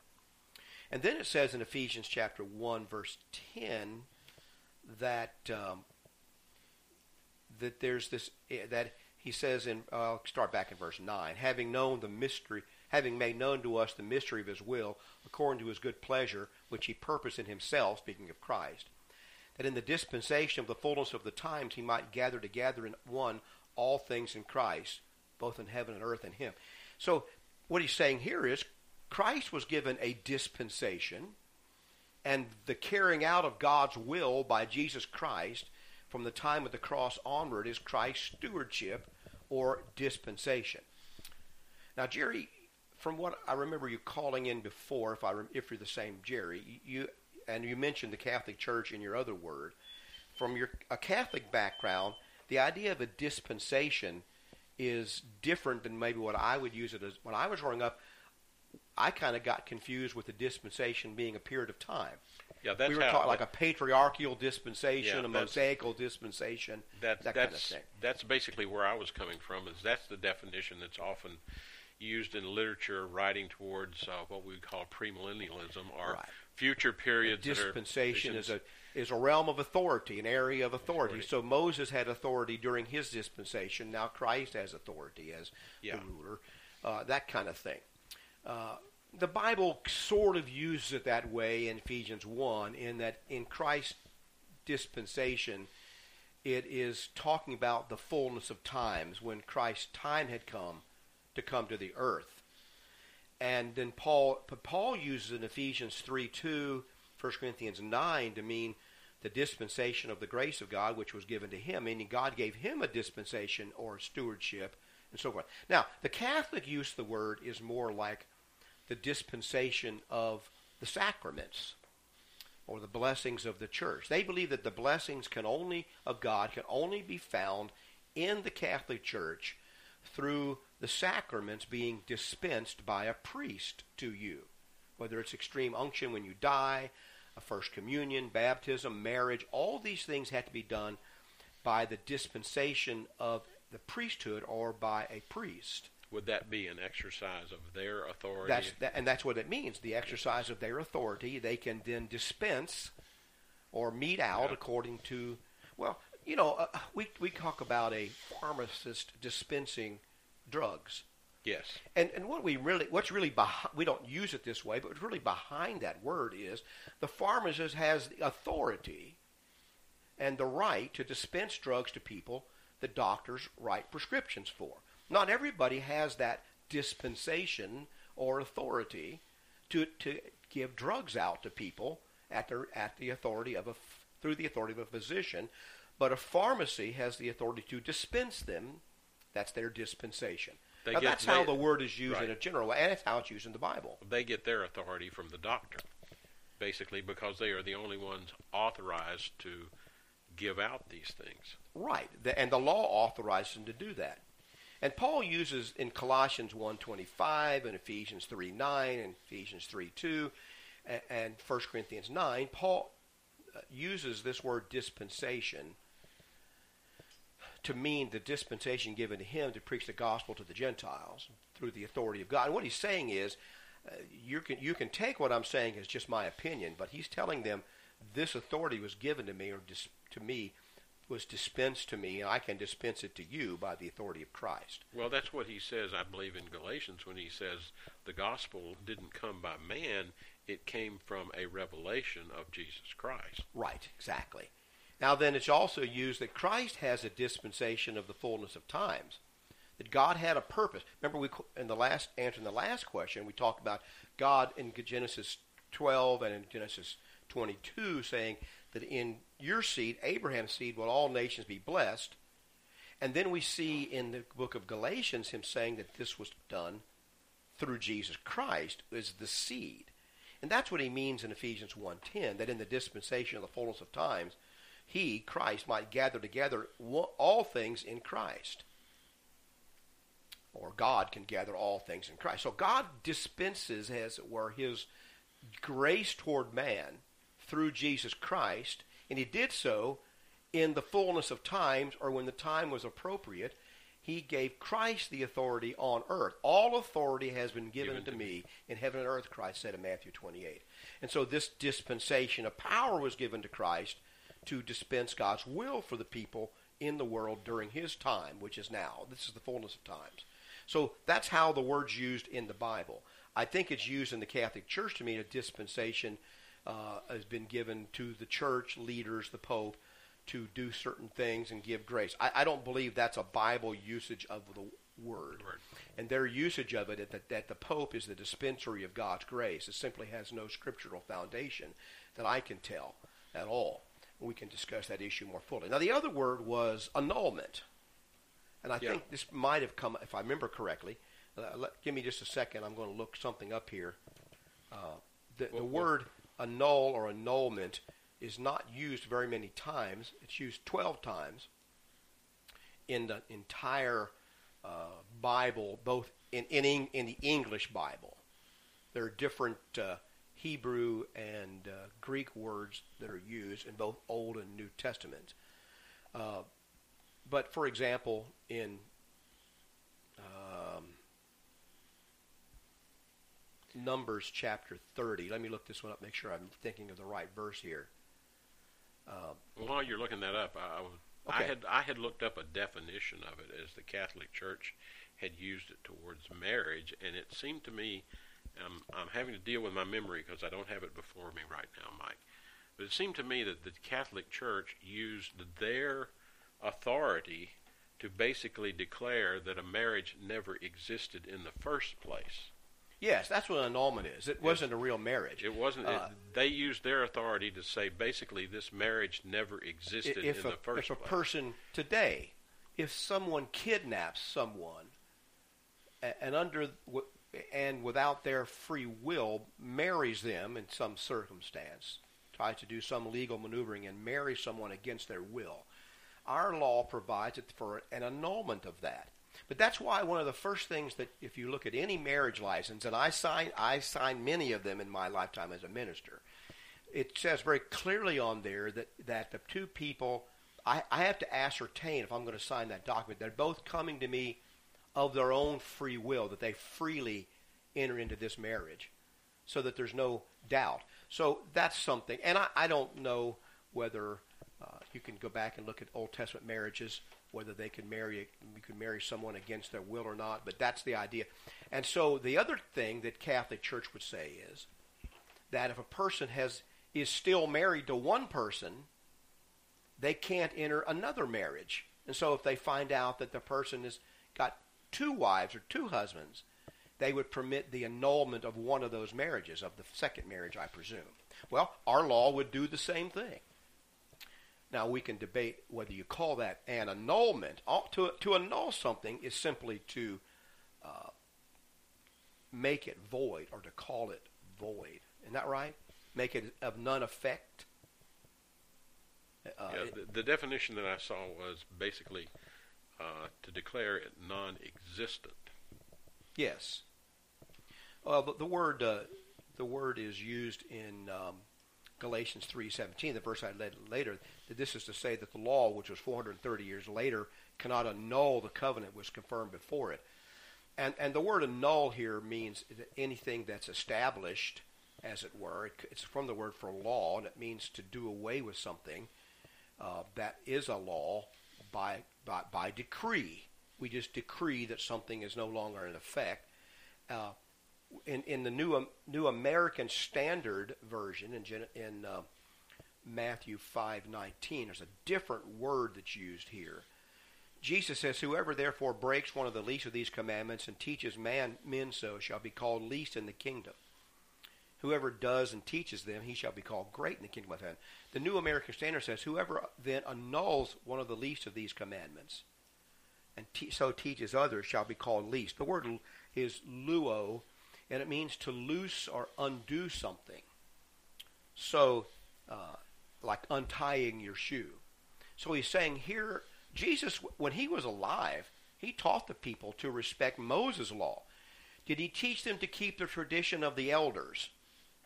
B: And then it says in Ephesians chapter 1, verse 10, that um, that there's this eh, that he says in uh, I'll start back in verse 9 having known the mystery having made known to us the mystery of his will according to his good pleasure which he purposed in himself speaking of Christ that in the dispensation of the fullness of the times he might gather together in one all things in Christ both in heaven and earth in him so what he's saying here is Christ was given a dispensation and the carrying out of God's will by Jesus Christ from the time of the cross onward is Christ's stewardship or dispensation. Now, Jerry, from what I remember you calling in before, if I if you're the same Jerry, you and you mentioned the Catholic Church in your other word. From your a Catholic background, the idea of a dispensation is different than maybe what I would use it as. When I was growing up, I kind of got confused with the dispensation being a period of time.
C: Yeah, that's
B: we were
C: how,
B: taught like a patriarchal dispensation,
C: Yeah,
B: a mosaical dispensation,
C: that,
B: that kind of
C: that's
B: thing.
C: that's basically where I was coming from. Is that's the definition that's often used in literature, writing towards uh, what we call premillennialism or
B: Right.
C: future periods.
B: dispensation is a is a realm of authority, an area of authority.
C: Authority.
B: So Moses had authority during his dispensation. Now Christ has authority as
C: Yeah.
B: the ruler, uh, that kind of thing. Uh, the Bible sort of uses it that way in Ephesians one, in that in Christ's dispensation, it is talking about the fullness of times when Christ's time had come to come to the earth. And then Paul, Paul uses in Ephesians 3 2, 1 Corinthians 9 to mean the dispensation of the grace of God which was given to him, meaning God gave him a dispensation or stewardship and so forth. Now, the Catholic use of the word is more like the dispensation of the sacraments or the blessings of the church. They believe that the blessings can only of God can only be found in the Catholic Church through the sacraments being dispensed by a priest to you. Whether it's extreme unction when you die, a first communion, baptism, marriage, all these things had to be done by the dispensation of the priesthood or by a priest.
C: Would that be an exercise of their authority?
B: That's that, and that's what it means. The exercise of their authority, they can then dispense or mete out
C: Yeah.
B: according to. Well, you know, uh, we we talk about a pharmacist dispensing drugs,
C: yes.
B: and and what we really what's really behind we don't use it this way, but what's really behind that word is the pharmacist has the authority and the right to dispense drugs to people that doctors write prescriptions for. Not everybody has that dispensation or authority to to give drugs out to people at their at the authority of a through the authority of a physician, but a pharmacy has the authority to dispense them. That's their dispensation.
C: They
B: now, that's how the word is used in a general way, and it's how it's used in the Bible.
C: They get their authority from the doctor, basically, because they are the only ones authorized to give out these things.
B: Right, the, and the law authorizes them to do that. And Paul uses in Colossians 1.25 and Ephesians 3.9 and Ephesians 3.2 and, and 1 Corinthians 9, Paul uh, uses this word dispensation to mean the dispensation given to him to preach the gospel to the Gentiles through the authority of God. And what he's saying is, uh, you can you can take what I'm saying as just my opinion, but he's telling them this authority was given to me or dis- to me was dispensed to me, and I can dispense it to you by the authority of Christ.
C: Well, that's what he says, I believe, in Galatians when he says the gospel didn't come by man, it came from a revelation of Jesus Christ.
B: Right, exactly. Now then, it's also used that Christ has a dispensation of the fullness of times. That God had a purpose. Remember, we in the last answering the last question, we talked about God in Genesis 12 and in Genesis 22 saying that in your seed, Abraham's seed, will all nations be blessed. And then we see in the book of Galatians him saying that this was done through Jesus Christ as the seed. And that's what he means in Ephesians 1.10, that in the dispensation of the fullness of times, he, Christ, might gather together all things in Christ. Or God can gather all things in Christ. So God dispenses, as it were, his grace toward man through Jesus Christ, and he did so in the fullness of times or when the time was appropriate. He gave Christ the authority on earth. All authority has been given, given to, me, me in heaven and earth, Christ said in Matthew 28. And so this dispensation of power was given to Christ to dispense God's will for the people in the world during his time, which is now. This is the fullness of times. So that's how the word's used in the Bible. I think it's used in the Catholic Church to mean a dispensation uh, has been given to the church leaders, the Pope, to do certain things and give grace. I, I don't believe that's a Bible usage of the word. word. And their usage of it, that, that the Pope is the dispensary of God's grace, it simply has no scriptural foundation that I can tell at all we can discuss that issue more fully. Now, the other word was annulment. And I yeah. think this might have come, if I remember correctly. Uh, let, give me just a second. I'm going to look something up here. Uh, the, well, the word well. annul or annulment is not used very many times. It's used 12 times in the entire uh, Bible, both in, in, in the English Bible. There are different uh, Hebrew and uh, Greek words that are used in both Old and New Testaments. Uh, but for example, in um, Numbers chapter 30, let me look this one up, make sure I'm thinking of the right verse here.
C: Uh, While you're looking that up, I, okay. I had I had looked up a definition of it as the Catholic Church had used it towards marriage, and it seemed to me I'm, I'm having to deal with my memory because I don't have it before me right now, Mike. But it seemed to me that the Catholic Church used their authority to basically declare that a marriage never existed in the first place.
B: Yes, that's what an annulment is. It wasn't a real marriage.
C: It wasn't. Uh, it, they used their authority to say basically this marriage never existed in
B: a,
C: the first place.
B: If a person today, if someone kidnaps someone, and under and without their free will marries them in some circumstance, tries to do some legal maneuvering and marry someone against their will. Our law provides for an annulment of that. But that's why one of the first things that if you look at any marriage license, and I sign I signed many of them in my lifetime as a minister, it says very clearly on there that, that the two people I, I have to ascertain if I'm going to sign that document, they're both coming to me of their own free will, that they freely enter into this marriage so that there's no doubt. So that's something. And I, I don't know whether uh, you can go back and look at Old Testament marriages, whether they can marry you can marry someone against their will or not. But that's the idea. And so the other thing that Catholic Church would say is that if a person has is still married to one person, they can't enter another marriage. And so if they find out that the person has got two wives or two husbands, they would permit the annulment of one of those marriages, of the second marriage, I presume. Well, our law would do the same thing. Now, we can debate whether you call that an annulment. To, to annul something is simply to uh, make it void or to call it void. Isn't that right? Make it of none effect.
C: Uh, yeah, the, the, definition that I saw was basically uh, to declare it non-existent.
B: Yes. Well, the, word uh, the word is used in um, Galatians three seventeen, the verse I read later. That this is to say that the law, which was 430 years later, cannot annul the covenant which was confirmed before it. And and the word annul here means anything that's established, as it were. It, it's from the word for law, and it means to do away with something uh, that is a law by by by decree. We just decree that something is no longer in effect. Uh, in, in the new um, New American Standard Version in, in uh, Matthew five nineteen, there's a different word that's used here. Jesus says, "Whoever therefore breaks one of the least of these commandments and teaches man men so shall be called least in the kingdom. Whoever does and teaches them, he shall be called great in the kingdom of heaven." The New American Standard says, "Whoever then annuls one of the least of these commandments." and te- so teaches others shall be called least. The word is luo, and it means to loose or undo something. So, uh, like untying your shoe. So he's saying here, Jesus, when he was alive, he taught the people to respect Moses' law. Did he teach them to keep the tradition of the elders?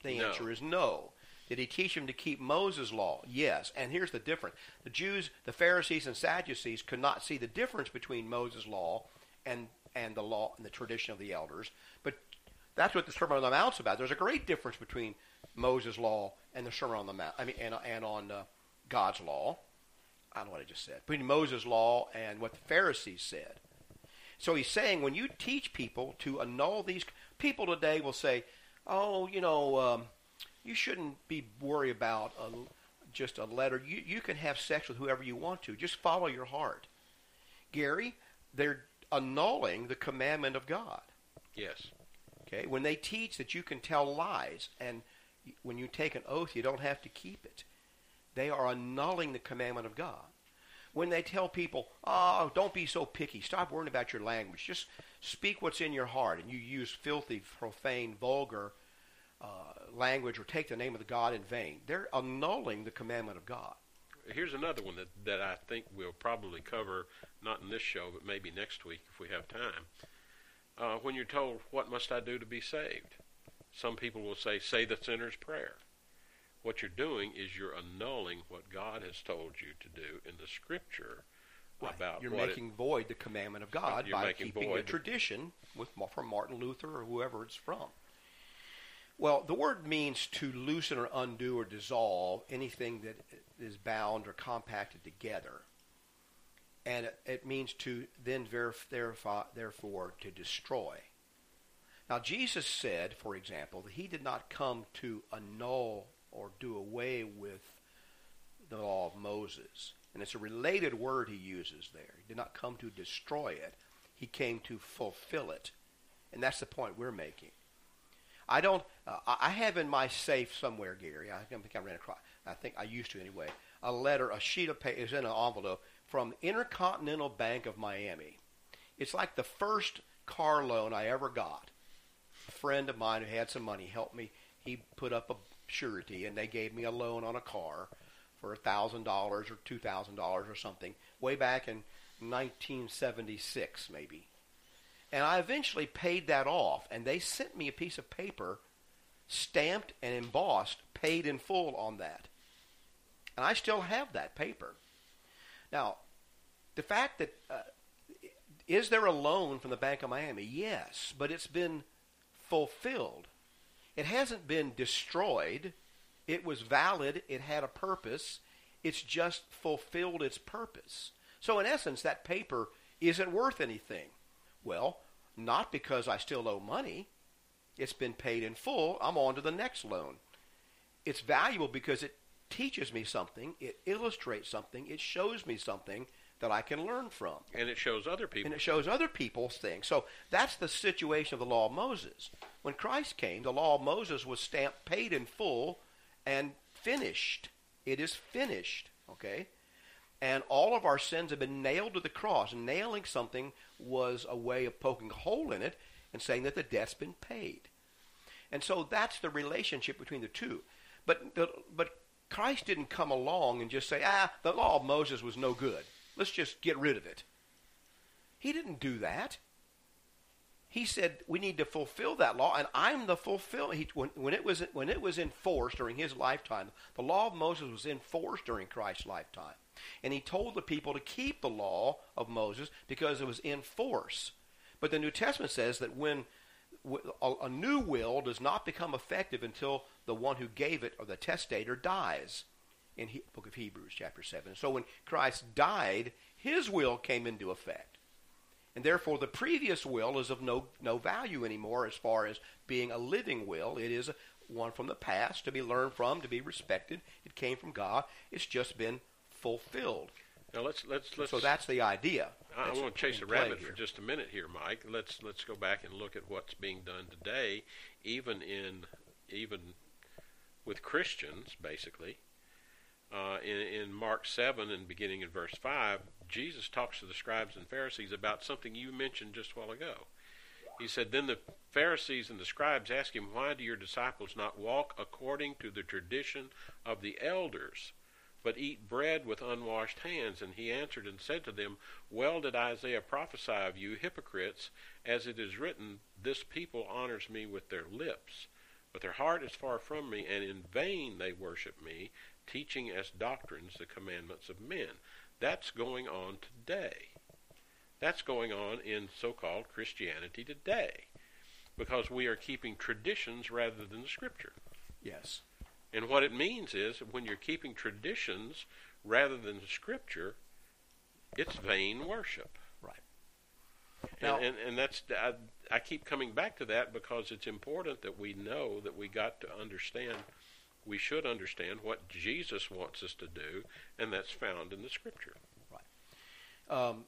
B: The
C: No.
B: answer is no. Did he teach them to keep Moses' law? Yes. And here's the difference. The Jews, the Pharisees and Sadducees could not see the difference between Moses' law and, and the law and the tradition of the elders. But that's what the Sermon on the Mount's about. There's a great difference between Moses' law and the Sermon on the Mount. I mean, and, and on uh, God's law. I don't know what I just said. Between Moses' law and what the Pharisees said. So he's saying when you teach people to annul these, people today will say, "Oh, you know, um, you shouldn't be worried about a, just a letter. You you can have sex with whoever you want to. Just follow your heart." Gary, they're annulling the commandment of God.
C: Yes.
B: Okay, when they teach that you can tell lies and when you take an oath you don't have to keep it, they are annulling the commandment of God. When they tell people, "Oh, don't be so picky. Stop worrying about your language. Just speak what's in your heart," and you use filthy, profane, vulgar uh, language or take the name of the God in vain, they're annulling the commandment of God.
C: Here's another one that, that I think we'll probably cover, not in this show, but maybe next week if we have time. Uh, when you're told, What must I do to be saved? Some people will say, Say the sinner's prayer. What you're doing is you're annulling what God has told you to do in the Scripture about
B: You're making void the commandment of God by keeping a
C: void
B: tradition with from Martin Luther or whoever it's from. Well, the word means to loosen or undo or dissolve anything that is bound or compacted together. And it, it means to then verif- verify, therefore to destroy. Now, Jesus said, for example, that he did not come to annul or do away with the law of Moses. And it's a related word he uses there. He did not come to destroy it. He came to fulfill it. And that's the point we're making. I don't. Uh, I have in my safe somewhere, Gary. I don't think I ran across. I think I used to anyway. A letter, a sheet of paper, is in an envelope from Intercontinental Bank of Miami. It's like the first car loan I ever got. A friend of mine who had some money helped me. He put up a surety, and they gave me a loan on a car for a thousand dollars or two thousand dollars or something way back in 1976, maybe. And I eventually paid that off, and they sent me a piece of paper stamped and embossed, paid in full on that. And I still have that paper. Now, the fact that uh, is there a loan from the Bank of Miami? Yes, but it's been fulfilled. It hasn't been destroyed. It was valid. It had a purpose. It's just fulfilled its purpose. So, in essence, that paper isn't worth anything. Well, not because I still owe money. It's been paid in full. I'm on to the next loan. It's valuable because it teaches me something, it illustrates something, it shows me something that I can learn from.
C: and it shows other people.
B: And it shows other people's things. So that's the situation of the law of Moses. When Christ came, the law of Moses was stamped, paid in full, and finished. It is finished. Okay? And all of our sins have been nailed to the cross. Nailing something was a way of poking a hole in it and saying that the debt's been paid. And so that's the relationship between the two. But the, but Christ didn't come along and just say, ah, the law of Moses was no good. Let's just get rid of it. He didn't do that. He said we need to fulfill that law, and I'm the fulfill. He, when, when it was when it was enforced during his lifetime, the law of Moses was enforced during Christ's lifetime, and he told the people to keep the law of Moses because it was in force. But the New Testament says that when a new will does not become effective until the one who gave it or the testator dies in book of Hebrews chapter 7. So when Christ died, his will came into effect. And therefore the previous will is of no no value anymore as far as being a living will. It is one from the past to be learned from, to be respected. It came from God. It's just been fulfilled.
C: now let's let's let's.
B: so that's the idea.
C: I, want to chase a rabbit
B: here.
C: for just a minute here, Mike. Let's let's go back and look at what's being done today, even in even with Christians, basically. Uh, in, in Mark seven and beginning in verse five, Jesus talks to the scribes and Pharisees about something you mentioned just a while ago. He said, Then the Pharisees and the scribes asked him, Why do your disciples not walk according to the tradition of the elders, but eat bread with unwashed hands. And he answered and said to them, Well did Isaiah prophesy of you, hypocrites, as it is written, This people honors me with their lips, but their heart is far from me, and in vain they worship me, teaching as doctrines the commandments of men. That's going on today. That's going on in so called Christianity today because we are keeping traditions rather than the Scripture.
B: Yes.
C: And what it means is when you're keeping traditions rather than the Scripture, it's vain worship.
B: Right.
C: Now, and, and, and that's I, I keep coming back to that because it's important that we know that we got to understand. We should understand what Jesus wants us to do, and that's found in the Scripture.
B: Right. Um,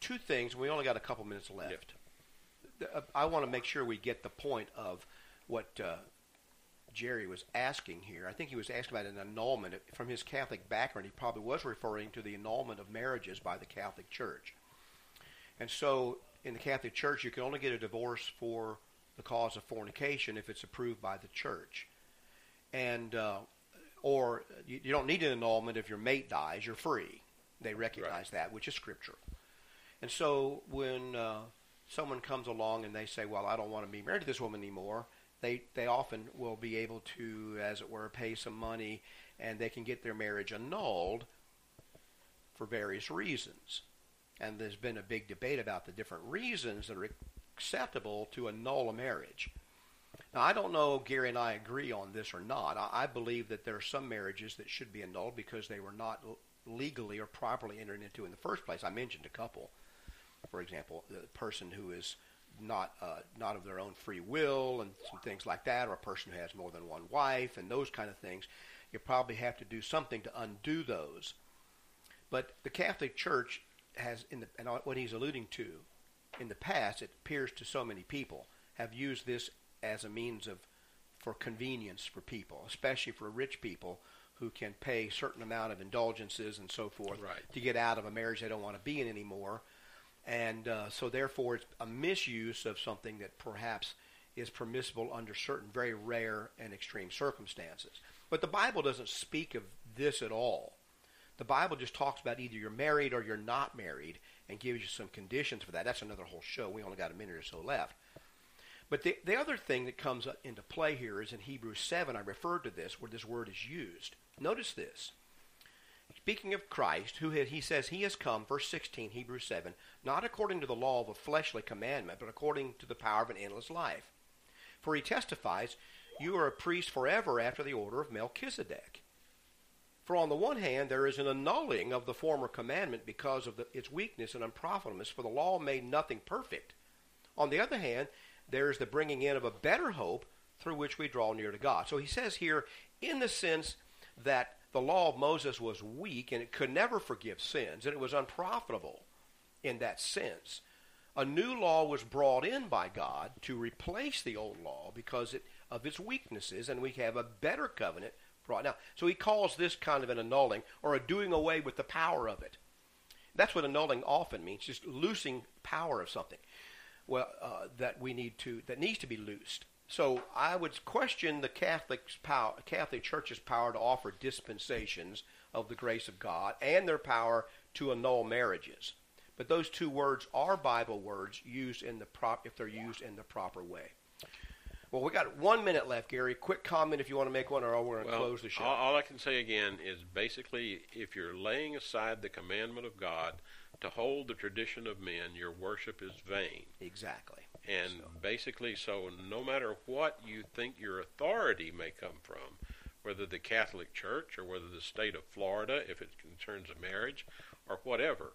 B: two things. We only got a couple minutes left. Uh, I want to make sure we get the point of what uh, Jerry was asking here. I think he was asking about an annulment. From his Catholic background, he probably was referring to the annulment of marriages by the Catholic Church. And so, in the Catholic Church, you can only get a divorce for the cause of fornication if it's approved by the church. And uh, or you, you, don't need an annulment if your mate dies; you're free. They recognize right. that, which is scriptural. And so, when uh, someone comes along and they say, "Well, I don't want to be married to this woman anymore," they they often will be able to, as it were, pay some money, and they can get their marriage annulled for various reasons. And there's been a big debate about the different reasons that are acceptable to annul a marriage. Now, I don't know Gary and I agree on this or not. I, I believe that there are some marriages that should be annulled because they were not legally or properly entered into in the first place. I mentioned a couple for example, the person who is not uh, not of their own free will and some things like that, or a person who has more than one wife and those kind of things, you probably have to do something to undo those. But the Catholic Church has, in the, and what he's alluding to, in the past, it appears to so many people have used this as a means of for convenience for people, especially for rich people who can pay a certain amount of indulgences and so forth
C: right.
B: to get out of a marriage they don't want to be in anymore and uh, so therefore it's a misuse of something that perhaps is permissible under certain very rare and extreme circumstances. But the Bible doesn't speak of this at all. The Bible just talks about either you're married or you're not married and gives you some conditions for that. That's another whole show. We only got a minute or so left. But the, the other thing that comes into play here is in Hebrews 7, I referred to this, where this word is used. Notice this. Speaking of Christ, who he says he has come, verse 16, Hebrews 7, not according to the law of a fleshly commandment, but according to the power of an endless life. For he testifies, You are a priest forever after the order of Melchizedek. For on the one hand, there is an annulling of the former commandment because of the, its weakness and unprofitableness, for the law made nothing perfect. On the other hand, there is the bringing in of a better hope through which we draw near to God. So he says here, in the sense that the law of Moses was weak and it could never forgive sins, and it was unprofitable in that sense. A new law was brought in by God to replace the old law because it, of its weaknesses, and we have a better covenant brought now. So he calls this kind of an annulling or a doing away with the power of it. That's what annulling often means, just loosing power of something. Well, uh, that we need to that needs to be loosed. So I would question the Catholic's power, Catholic Church's power to offer dispensations of the grace of God and their power to annul marriages. But those two words are Bible words used in the prop if they're used in the proper way. Well, we got one minute left, Gary. Quick comment if you want to make one, or we're going to
C: well,
B: close the show.
C: All, all I can say again is basically, if you're laying aside the commandment of God to hold the tradition of men, your worship is vain.
B: Exactly.
C: And so. basically, so no matter what you think your authority may come from, whether the Catholic Church or whether the state of Florida, if it concerns a marriage, or whatever,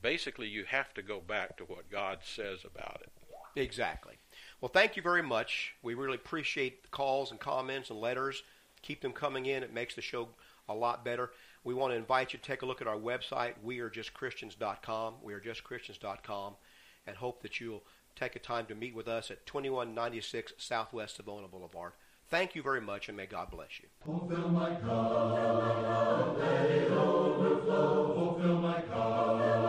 C: basically you have to go back to what God says about it.
B: Exactly. Well, thank you very much. We really appreciate the calls and comments and letters. Keep them coming in. It makes the show a lot better. We want to invite you to take a look at our website, wearejustchristians.com, wearejustchristians.com, and hope that you'll take a time to meet with us at 2196 Southwest Savona Boulevard. Thank you very much, and may God bless you.
A: Fulfill my cup, let it overflow. Fulfill my cup.